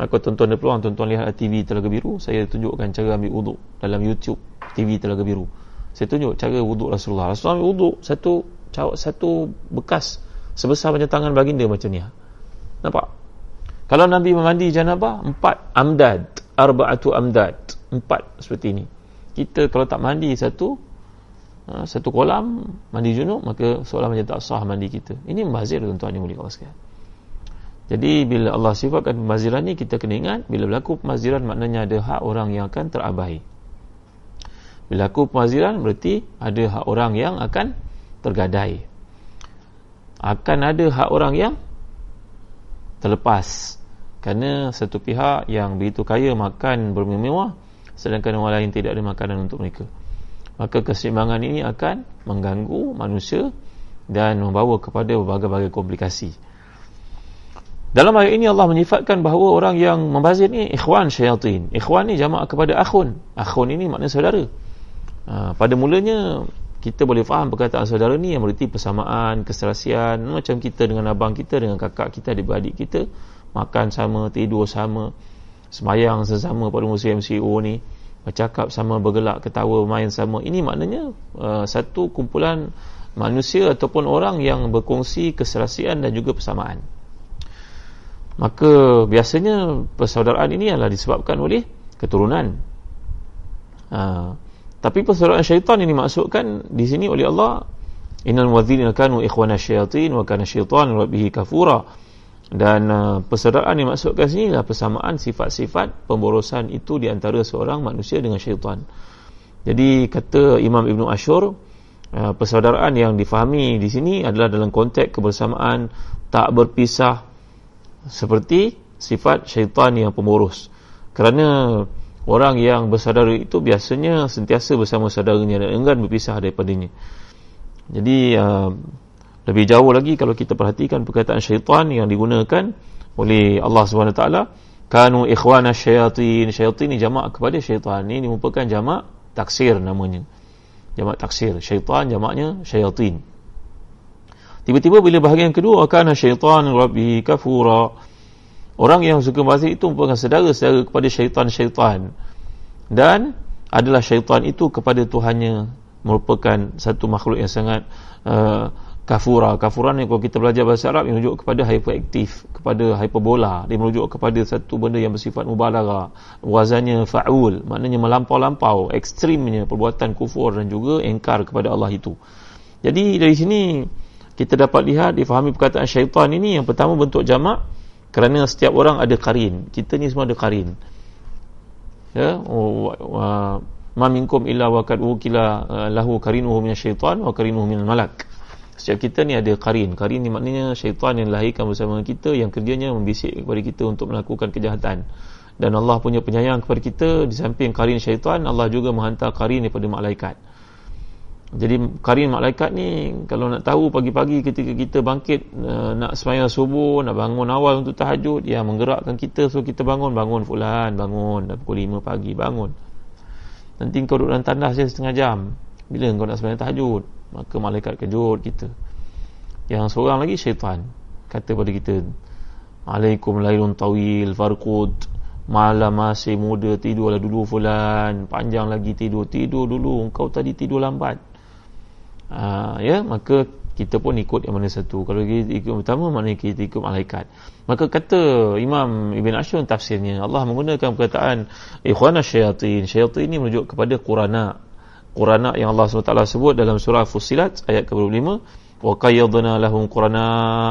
Aku tuan-tuan ada peluang tuan-tuan lihat TV Telaga Biru saya tunjukkan cara ambil wuduk dalam YouTube TV Telaga Biru. Saya tunjuk cara wuduk Rasulullah. Rasulullah ambil wuduk satu satu bekas sebesar macam tangan baginda macam ni nampak? Kalau Nabi memandi janabah empat amdad arba'atu amdad empat seperti ini kita kalau tak mandi satu ha, satu kolam mandi junub maka seolah macam tak sah mandi kita ini membazir tuan-tuan yang mulia Allah sekalian jadi bila Allah sifatkan pemaziran ni kita kena ingat bila berlaku pemaziran maknanya ada hak orang yang akan terabai. Bila berlaku pemaziran berarti ada hak orang yang akan tergadai. Akan ada hak orang yang terlepas. Kerana satu pihak yang begitu kaya makan bermewah sedangkan orang lain tidak ada makanan untuk mereka. Maka keseimbangan ini akan mengganggu manusia dan membawa kepada berbagai-bagai komplikasi. Dalam ayat ini Allah menyifatkan bahawa orang yang membazir ni ikhwan syaitan. Ikhwan ni jamaah kepada akhun. Akhun ini maknanya saudara. Ha, pada mulanya kita boleh faham perkataan saudara ni yang berarti persamaan, keserasian macam kita dengan abang kita, dengan kakak kita, adik-adik kita makan sama, tidur sama semayang sesama pada musim MCO ni bercakap sama, bergelak, ketawa, main sama. Ini maknanya uh, satu kumpulan manusia ataupun orang yang berkongsi keserasian dan juga persamaan. Maka biasanya persaudaraan ini adalah disebabkan oleh keturunan. Uh, tapi persaudaraan syaitan ini maksudkan di sini oleh Allah innal muwadzina kanu ikhwana syayatin wa kana syaitan rabbihi kafura dan uh, persaudaraan yang maksudkan sini adalah persamaan sifat-sifat pemborosan itu di antara seorang manusia dengan syaitan. Jadi kata Imam Ibn Ashur uh, persaudaraan yang difahami di sini adalah dalam konteks kebersamaan tak berpisah seperti sifat syaitan yang pemboros. Kerana orang yang bersaudara itu biasanya sentiasa bersama saudaranya dan enggan berpisah daripadanya jadi uh, lebih jauh lagi kalau kita perhatikan perkataan syaitan yang digunakan oleh Allah SWT kanu ikhwana syayatin. Syaitan ini jamak kepada syaitan. Ini merupakan jamak taksir namanya. Jamak taksir. Syaitan jamaknya syaitan tiba-tiba bila bahagian kedua kana syaitan rabbi kafura. Orang yang suka bahasa itu merupakan saudara-saudara kepada syaitan-syaitan. Dan adalah syaitan itu kepada Tuhannya merupakan satu makhluk yang sangat uh, kafura. Kafura ni kalau kita belajar bahasa Arab yang merujuk kepada hyperaktif, kepada hyperbola. Dia merujuk kepada satu benda yang bersifat mubalara. Wazannya fa'ul, maknanya melampau-lampau, ekstrimnya perbuatan kufur dan juga engkar kepada Allah itu. Jadi dari sini kita dapat lihat, difahami perkataan syaitan ini yang pertama bentuk jamak kerana setiap orang ada karin kita ni semua ada karin ya oh, ma minkum illa wa kad ukila uh, lahu karinuhu min syaitan wa karinuhu min malak setiap kita ni ada karin karin ni maknanya syaitan yang lahirkan bersama kita yang kerjanya membisik kepada kita untuk melakukan kejahatan dan Allah punya penyayang kepada kita di samping karin syaitan Allah juga menghantar karin daripada malaikat jadi karin malaikat ni kalau nak tahu pagi-pagi ketika kita bangkit uh, nak sembahyang subuh, nak bangun awal untuk tahajud, ya menggerakkan kita so kita bangun, bangun fulan, bangun dah pukul 5 pagi, bangun. Nanti kau duduk dalam tandas je setengah jam. Bila kau nak sembahyang tahajud, maka malaikat kejut kita. Yang seorang lagi syaitan. Kata pada kita, Alaikum lailun tawil farqud. Malam masih muda tidurlah dulu fulan. Panjang lagi tidur. Tidur dulu Engkau tadi tidur lambat. Uh, ya maka kita pun ikut yang mana satu. Kalau kita ikut pertama maknanya kita ikut malaikat. Maka kata Imam Ibn Ashur tafsirnya Allah menggunakan perkataan ikhwana syaitin syaitin ini merujuk kepada Qurana Qurana yang Allah SWT sebut dalam surah Fusilat ayat ke-25 wa qayyadna lahum qurana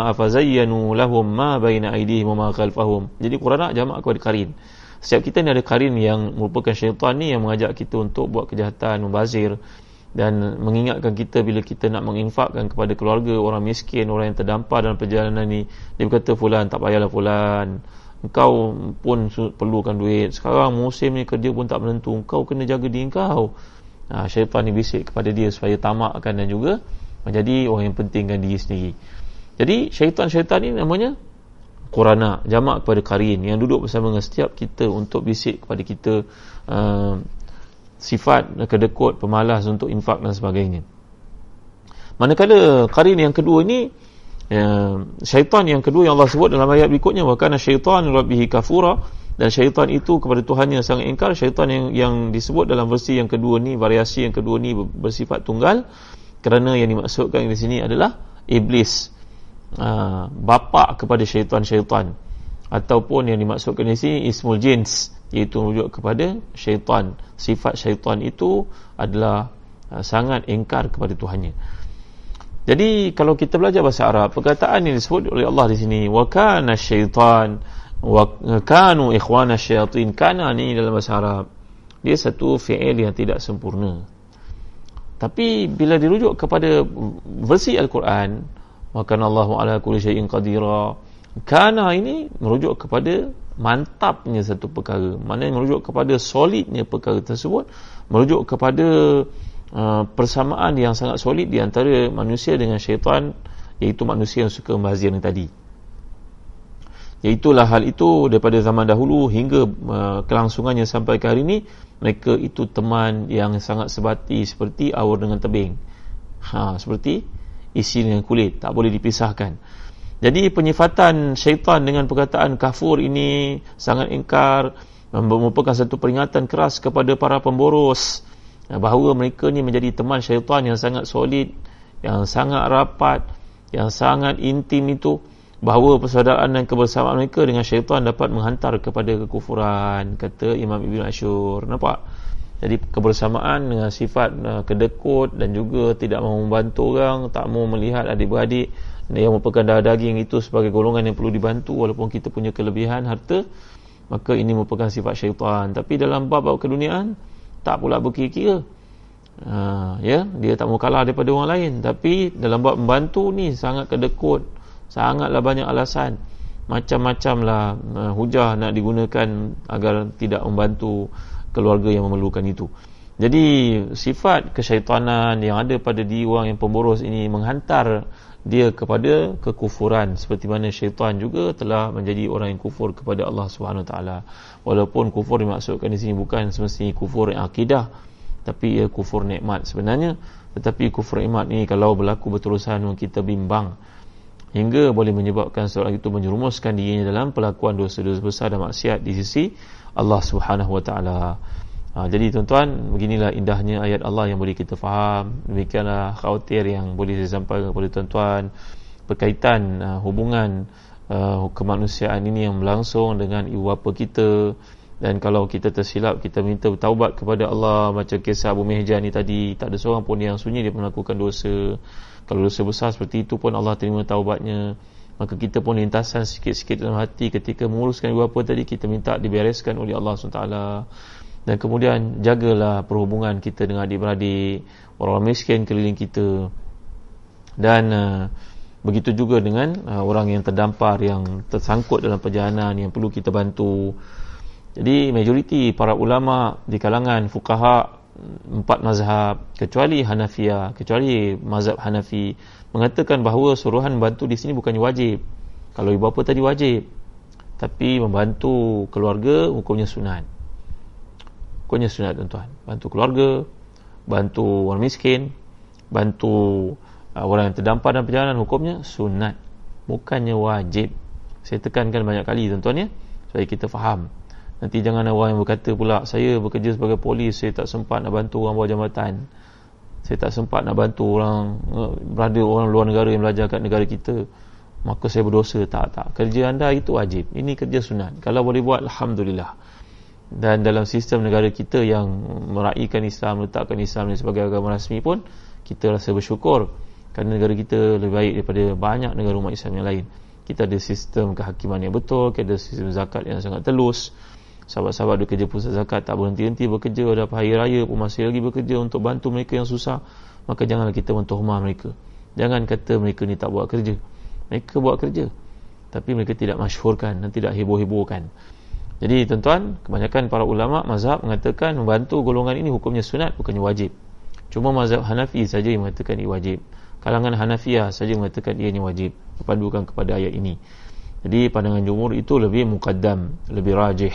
afazayyanu lahum ma baina aydihim wa ma jadi Qurana jamak kepada karin. Setiap kita ni ada karin yang merupakan syaitan ni yang mengajak kita untuk buat kejahatan membazir dan mengingatkan kita bila kita nak menginfakkan kepada keluarga orang miskin orang yang terdampar dalam perjalanan ni. Dia berkata fulan tak payahlah fulan. Engkau pun perlukan duit. Sekarang musim ni kerja pun tak menentu. Engkau kena jaga diri engkau ha, syaitan ni bisik kepada dia supaya tamakkan dan juga menjadi orang yang pentingkan diri sendiri jadi syaitan-syaitan ni namanya Qurana jamak kepada karin yang duduk bersama dengan setiap kita untuk bisik kepada kita uh, sifat kedekut, pemalas untuk infak dan sebagainya. Manakala karin yang kedua ini ya, syaitan yang kedua yang Allah sebut dalam ayat berikutnya wa kana syaitan rabbihi kafura dan syaitan itu kepada Tuhannya sangat ingkar syaitan yang yang disebut dalam versi yang kedua ni variasi yang kedua ni bersifat tunggal kerana yang dimaksudkan di sini adalah iblis uh, bapa kepada syaitan-syaitan. Ataupun yang dimaksudkan di sini ismul jins iaitu merujuk kepada syaitan. Sifat syaitan itu adalah uh, sangat ingkar kepada Tuhannya. Jadi kalau kita belajar bahasa Arab perkataan yang disebut oleh Allah di sini wa kana syaitan kanu ikhwana syaitin kana ni dalam bahasa Arab dia satu fi'il yang tidak sempurna. Tapi bila dirujuk kepada versi Al-Quran wa kana Allahu ala kulli syai'in qadira kana ini merujuk kepada mantapnya satu perkara. Maknanya merujuk kepada solidnya perkara tersebut merujuk kepada uh, persamaan yang sangat solid di antara manusia dengan syaitan iaitu manusia yang suka membazir tadi iaitulah hal itu daripada zaman dahulu hingga uh, kelangsungannya sampai ke hari ini mereka itu teman yang sangat sebati seperti awar dengan tebing. Ha, seperti isi dengan kulit tak boleh dipisahkan. Jadi penyifatan syaitan dengan perkataan kafur ini sangat ingkar merupakan satu peringatan keras kepada para pemboros bahawa mereka ni menjadi teman syaitan yang sangat solid yang sangat rapat yang sangat intim itu bahawa persaudaraan dan kebersamaan mereka dengan syaitan dapat menghantar kepada kekufuran kata Imam Ibn Ashur. Nampak? Jadi kebersamaan dengan sifat uh, kedekut dan juga tidak mahu membantu orang tak mahu melihat adik-beradik yang merupakan darah daging itu sebagai golongan yang perlu dibantu walaupun kita punya kelebihan harta maka ini merupakan sifat syaitan. Tapi dalam bab-bab keduniaan tak pula berkira-kira. Ha, ya dia tak mau kalah daripada orang lain. Tapi dalam bab membantu ni sangat kedekut sangatlah banyak alasan. Macam-macam lah uh, hujah nak digunakan agar tidak membantu keluarga yang memerlukan itu. Jadi sifat kesyaitanan yang ada pada diri orang yang pemboros ini menghantar dia kepada kekufuran. Seperti mana syaitan juga telah menjadi orang yang kufur kepada Allah Subhanahu taala. Walaupun kufur dimaksudkan di sini bukan semestinya kufur yang akidah tapi ia kufur nikmat sebenarnya. Tetapi kufur nikmat ini kalau berlaku berterusan kita bimbang hingga boleh menyebabkan seorang itu menyerumuskan dirinya dalam pelakuan dosa-dosa besar dan maksiat di sisi Allah Subhanahu wa taala. Ha, jadi tuan-tuan, beginilah indahnya ayat Allah yang boleh kita faham. Demikianlah khawatir yang boleh saya sampaikan kepada tuan-tuan berkaitan uh, hubungan uh, kemanusiaan ini yang berlangsung dengan ibu bapa kita dan kalau kita tersilap kita minta taubat kepada Allah macam kisah Abu Mihjan ni tadi tak ada seorang pun yang sunyi dia melakukan dosa kalau dosa besar seperti itu pun Allah terima taubatnya. Maka kita pun lintasan sikit-sikit dalam hati ketika menguruskan ibu tadi kita minta dibereskan oleh Allah SWT dan kemudian jagalah perhubungan kita dengan adik-beradik orang miskin keliling kita. Dan uh, begitu juga dengan uh, orang yang terdampar yang tersangkut dalam perjalanan yang perlu kita bantu. Jadi majoriti para ulama di kalangan fukaha empat mazhab kecuali Hanafiyah kecuali mazhab Hanafi mengatakan bahawa suruhan bantu di sini bukannya wajib. Kalau ibu bapa tadi wajib tapi membantu keluarga hukumnya sunat. Hukumnya sunat tuan-tuan. Bantu keluarga bantu orang miskin bantu uh, orang yang terdampar dalam perjalanan hukumnya sunat. Bukannya wajib. Saya tekankan banyak kali tuan-tuan ya supaya kita faham Nanti jangan orang yang berkata pula Saya bekerja sebagai polis Saya tak sempat nak bantu orang bawah jambatan. Saya tak sempat nak bantu orang eh, Berada orang luar negara yang belajar kat negara kita. Maka saya berdosa. Tak, tak. Kerja anda itu wajib. Ini kerja sunat. Kalau boleh buat Alhamdulillah. Dan dalam sistem negara kita yang Meraihkan Islam Letakkan Islam sebagai agama rasmi pun Kita rasa bersyukur Kerana negara kita lebih baik daripada banyak negara umat Islam yang lain. Kita ada sistem kehakiman yang betul, kita ada sistem zakat yang sangat telus, sahabat-sahabat dia kerja pusat zakat tak berhenti-henti bekerja. Ada hari raya pun masih lagi bekerja untuk bantu mereka yang susah. Maka janganlah kita mentohmah mereka. Jangan kata mereka ni tak buat kerja. Mereka buat kerja. Tapi mereka tidak masyhurkan dan tidak heboh-hebohkan. Jadi tuan-tuan kebanyakan para ulama mazhab mengatakan membantu golongan ini hukumnya sunat bukannya wajib. Cuma mazhab Hanafi saja yang mengatakan ia wajib. Kalangan Hanafiyah saja mengatakan ianya wajib. Berpandukan kepada ayat ini. Jadi pandangan jumhur itu lebih mukaddam lebih rajih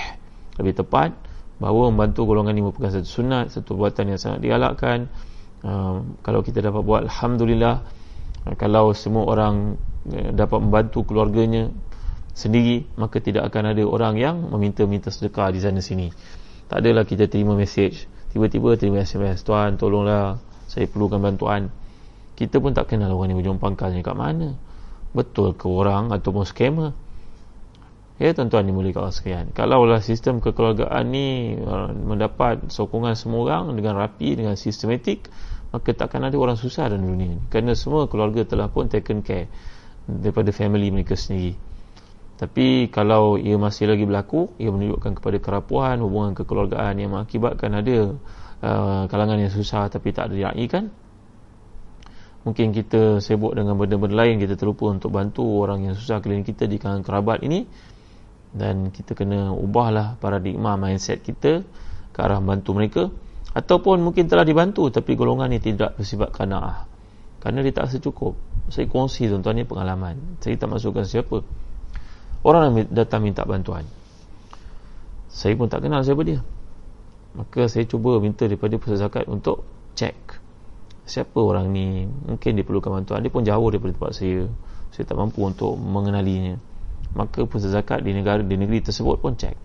lebih tepat bahawa membantu golongan ini merupakan satu sunat satu buatan yang sangat digalakkan. Uh, kalau kita dapat buat Alhamdulillah uh, kalau semua orang uh, dapat membantu keluarganya sendiri maka tidak akan ada orang yang meminta-minta sedekah di sana sini. Tak adalah kita terima message tiba-tiba terima SMS tuan tolonglah saya perlukan bantuan. Kita pun tak kenal orang ni berjumpa pangkalnya kat mana. Betul ke orang ataupun scammer Ya tuan-tuan dimulai Allah sekalian. Kalaulah sistem kekeluargaan ni uh, Mendapat sokongan semua orang Dengan rapi, dengan sistematik Maka takkan ada orang susah dalam dunia ni. Kerana semua keluarga telah pun taken care Daripada family mereka sendiri. Tapi kalau ia masih lagi berlaku Ia menunjukkan kepada kerapuhan Hubungan kekeluargaan yang mengakibatkan ada uh, Kalangan yang susah tapi tak ada kan? Mungkin kita sibuk dengan benda-benda lain Kita terlupa untuk bantu orang yang susah keliling kita Di kalangan kerabat ini dan kita kena ubahlah paradigma mindset kita ke arah bantu mereka. Ataupun mungkin telah dibantu tapi golongan ini tidak bersifat kanaah. Kerana dia tak secukup. Saya kongsi tuan-tuan ni pengalaman. Saya tak masukkan siapa. Orang yang datang minta bantuan. Saya pun tak kenal siapa dia. Maka saya cuba minta daripada pusat zakat untuk cek siapa orang ni. Mungkin dia perlukan bantuan. Dia pun jauh daripada tempat saya. Saya tak mampu untuk mengenalinya maka pusat zakat di negara di negeri tersebut pun cek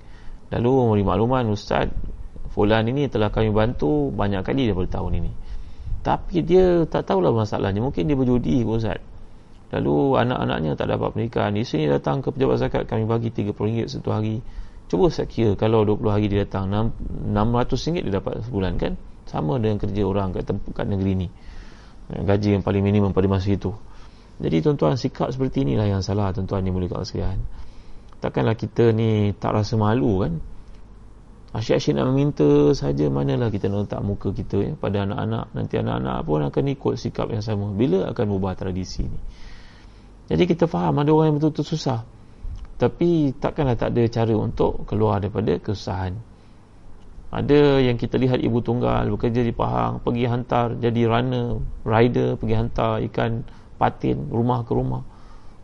lalu memberi makluman ustaz fulan ini telah kami bantu banyak kali daripada tahun ini. Tapi dia tak tahulah masalahnya. Mungkin dia berjudi ustaz. Lalu anak-anaknya tak dapat di sini datang ke pejabat zakat kami bagi RM30 satu hari. Cuba saya kira kalau 20 hari dia datang RM600 dia dapat sebulan kan? Sama dengan kerja orang kat, kat negeri ni. Gaji yang paling minimum pada masa itu jadi tuan-tuan sikap seperti inilah yang salah tuan-tuan ni kat sekalian. Takkanlah kita ni tak rasa malu kan? Asyik-asyik nak meminta saja manalah kita nak letak muka kita ya, pada anak-anak nanti anak-anak pun akan ikut sikap yang sama. Bila akan ubah tradisi ni? Jadi kita faham ada orang yang betul-betul susah. Tapi takkanlah tak ada cara untuk keluar daripada kesusahan. Ada yang kita lihat ibu tunggal bekerja di Pahang pergi hantar jadi runner rider pergi hantar ikan patin rumah ke rumah.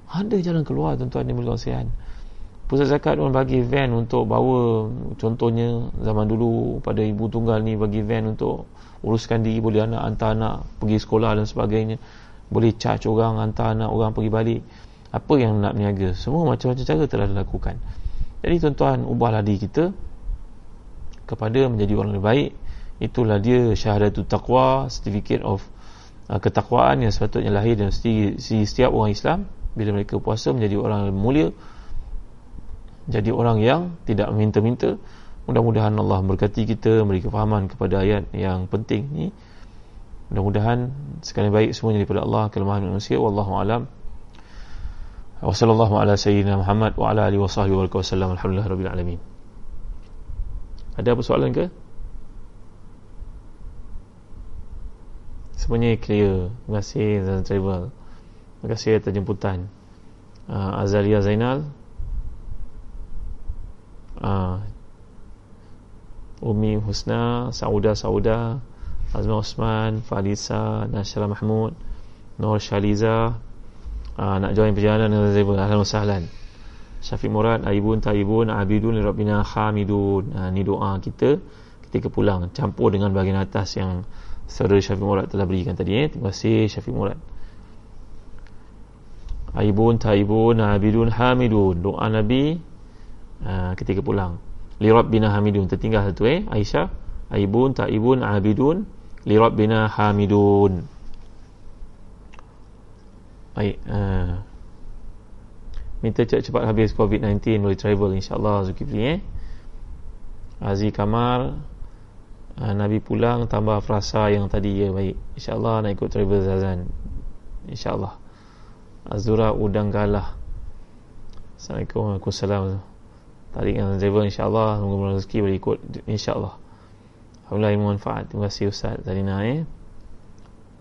Ada jalan keluar tuan-tuan Melaka Sian pusat zakat pun bagi van untuk bawa contohnya zaman dulu pada ibu tunggal ni bagi van untuk uruskan diri boleh anak hantar anak pergi sekolah dan sebagainya. Boleh charge orang hantar anak orang pergi balik. Apa yang nak niaga? Semua macam-macam cara telah dilakukan. Jadi tuan-tuan ubahlah diri kita kepada menjadi orang yang baik. Itulah dia syahadatul taqwa certificate of ketakwaan yang sepatutnya lahir si, si setiap orang Islam bila mereka puasa menjadi orang yang mulia jadi orang yang tidak minta-minta mudah-mudahan Allah memberkati kita memberi kefahaman kepada ayat yang penting ni. Mudah-mudahan sekali baik semuanya daripada Allah kelemahan manusia wallahu alam. Wa sallallahu ala sayyidina Muhammad wa ala alihi wa sahbihi wa sallam alhamdulillah rabbil alamin. Ada apa soalan ke semuanya clear. Terima kasih Zan Travel terima kasih atas jemputan. Uh, Azalia Zainal. Uh, Umi Husna Sauda Sauda Azma Osman Falisa Nashra Mahmud Nur Shaliza. Uh, nak join perjalanan dengan Ahlan wa sahlan. Syafiq Murad Aibun Taibun Abidun Rabbina Hamidun ha, ni doa kita. Ketika pulang campur dengan bahagian atas yang saudara Syafiq Murad telah berikan tadi eh. terima kasih Syafiq Murad. Aibun Taibun Abidun Hamidun. Doa Nabi ha, ketika pulang. Li Rabbina Hamidun. Tertinggal satu eh. Aisyah Aibun Taibun Abidun li Rabbina Hamidun. Baik uh, minta cepat-cepat habis COVID-19 boleh travel insyaAllah Zulkifli eh. Aziz Kamal uh, Nabi pulang tambah frasa yang tadi ya baik. insyaAllah nak ikut travel Zazan. insyaAllah. Azura Udang Galah. Assalamualaikum Waalaikumsalam tarik dengan travel insyaAllah. Semoga rezeki boleh ikut insyaAllah. Alhamdulillah yang manfaat. Terima kasih Ustaz Zalina eh.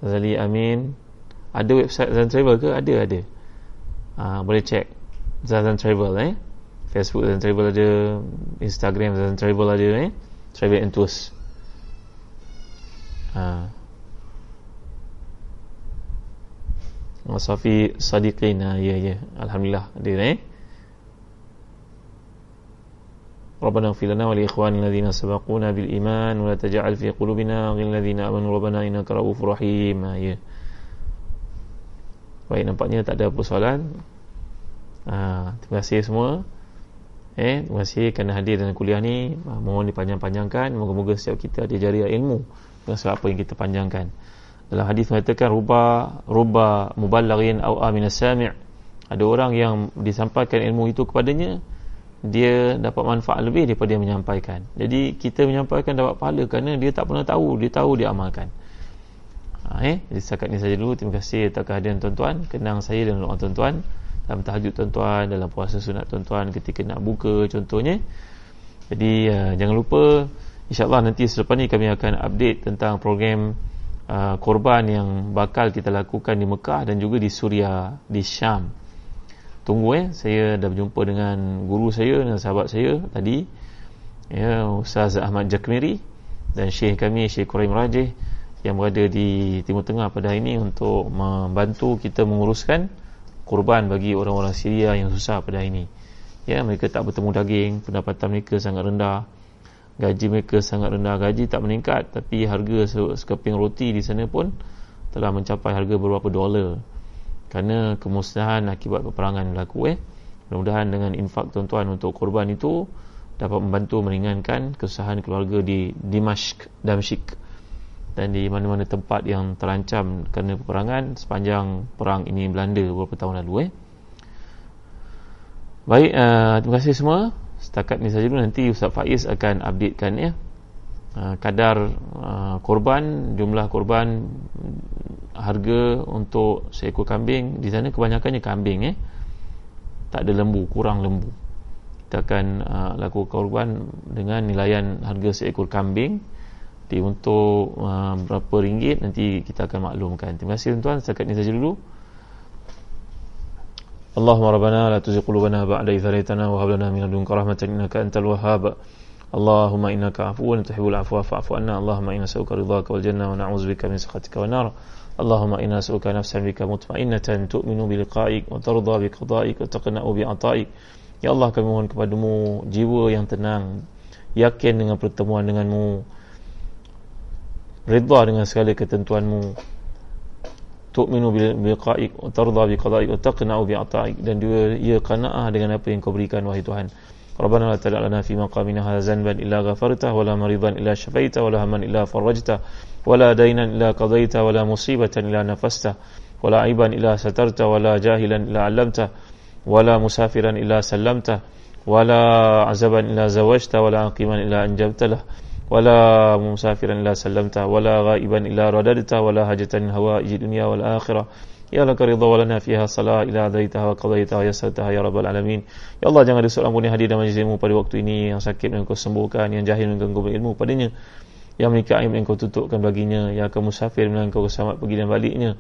Zali Amin. Ada website Zan Travel ke? ada ada. Uh, boleh check. Zazan Travel eh. Facebook Zazan Travel ada. Instagram Zazan Travel ada eh. Travel and Tours ha. Safi Sadiqin ha, ya ya Alhamdulillah ada eh ربنا اغفر لنا ولإخواننا الذين سبقونا بالإيمان ولا تجعل في قلوبنا غير الذين آمنوا ربنا إنك رؤوف رحيم ya. Baik nampaknya tak ada persoalan ha, terima kasih semua eh terima kasih kerana hadir dalam kuliah ni ha, mohon dipanjang-panjangkan moga-moga setiap kita ada jariah ilmu dengan sebab apa yang kita panjangkan. Dalam hadis mengatakan ruba ruba muballighin aw aminas sami' ada orang yang disampaikan ilmu itu kepadanya dia dapat manfaat lebih daripada dia menyampaikan. Jadi kita menyampaikan dapat pahala kerana dia tak pernah tahu dia tahu dia amalkan. Ha, eh? Jadi setakat ni saja dulu terima kasih atas kehadiran tuan-tuan. Kenang saya dan doa tuan-tuan dalam tahajud tuan-tuan dalam puasa sunat tuan-tuan ketika nak buka contohnya. Jadi uh, jangan lupa insyaAllah nanti selepas ni kami akan update tentang program uh, korban yang bakal kita lakukan di Mekah dan juga di Suria di Syam tunggu eh saya dah berjumpa dengan guru saya dan sahabat saya tadi ya Ustaz Ahmad Jakmiri dan Syekh kami Syekh Quraim Rajih yang berada di Timur Tengah pada hari ini untuk membantu kita menguruskan kurban bagi orang-orang Syria yang susah pada hari ini. Ya, mereka tak bertemu daging, pendapatan mereka sangat rendah. Gaji mereka sangat rendah, gaji tak meningkat tapi harga sekeping roti di sana pun telah mencapai harga beberapa dolar. Kerana kemusnahan akibat peperangan berlaku eh. Mudah-mudahan dengan infak tuan-tuan untuk korban itu dapat membantu meringankan kesusahan keluarga di Dimashq Damsyik dan di mana-mana tempat yang terancam kerana peperangan sepanjang perang ini Belanda beberapa tahun lalu eh. Baik uh, terima kasih semua setakat ni saja dulu nanti Ustaz Faiz akan updatekan ya. Uh, kadar uh, korban jumlah korban harga untuk seekor kambing. Di sana kebanyakannya kambing eh tak ada lembu kurang lembu. Kita akan uh, lakukan korban dengan nilaian harga seekor kambing. Di untuk uh, berapa ringgit nanti kita akan maklumkan. Terima kasih tuan-tuan. Setakat ini saja dulu اللهم ربنا لا تزغ قلوبنا بعد إذ هديتنا وهب لنا من لدنك رحمة إنك أنت الوهاب. اللهم إنك عفو تحب العفو فاعف عنا. اللهم إنا نسألك رضاك والجنة ونعوذ بك من سخطك والنار. اللهم إنا نسألك نفسا بك مطمئنة تؤمن بلقائك وترضى بقضائك وتقنع بعطائك. Ya Allah kami mohon kepadamu jiwa yang tenang yakin dengan pertemuan denganmu redha dengan segala ketentuanmu. Tu'minu biqa'ik wa tarda biqada'ik wa taqna'u bi'ata'ik dan juga ia qana'ah dengan apa yang kau berikan wahai Tuhan. Rabbana la tada' lana fi maqamina hadha zanban illa ghafarta wa la maridan illa syafaita wa la haman illa farajta wa la daynan illa qadaita wa la musibatan illa nafasta wa la aiban illa satarta wa la jahilan illa 'allamta wa la musafiran illa sallamta wa la azaban illa zawajta wa la aqiman illa anjabta lah ولا مسافرا إلا سلمته ولا غائبا إلا رددته ولا حاجة من هوائج الدنيا والآخرة Ya laka ridha walana fiha salah ila adaitaha wa qadaitaha wa yasartaha ya rabbal alamin. Ya Allah jangan ada seorang pun yang hadir dalam majlismu pada waktu ini yang sakit dan kau sembuhkan, yang jahil dan kau ilmu padanya. Yang memiliki aib dan kau tutupkan baginya, yang akan musafir dan kau selamat pergi dan baliknya.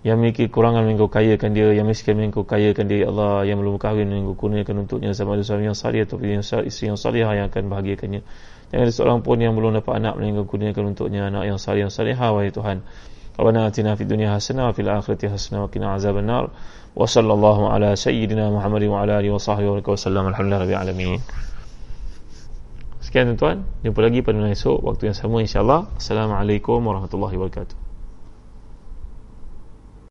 Yang memiliki kurangan dan kau kayakan dia, yang miskin dan kau kayakan dia, ya Allah yang belum kahwin dan kau kurniakan untuknya sama ada suami yang salih atau isteri yang salihah yang akan bahagiakannya. Jangan ada seorang pun yang belum dapat anak Melainkan kurniakan untuknya anak yang salih yang salihah Wahai Tuhan. Rabbana atina fid dunia hasanah Wa fil akhirati hasanah Wa kina azab nar Wa sallallahu ala sayyidina Muhammad Wa ala alihi wa sahbihi wa sallam. Alhamdulillah alamin. Sekian tuan-tuan. Jumpa lagi pada esok Waktu yang sama insyaAllah. Assalamualaikum warahmatullahi wabarakatuh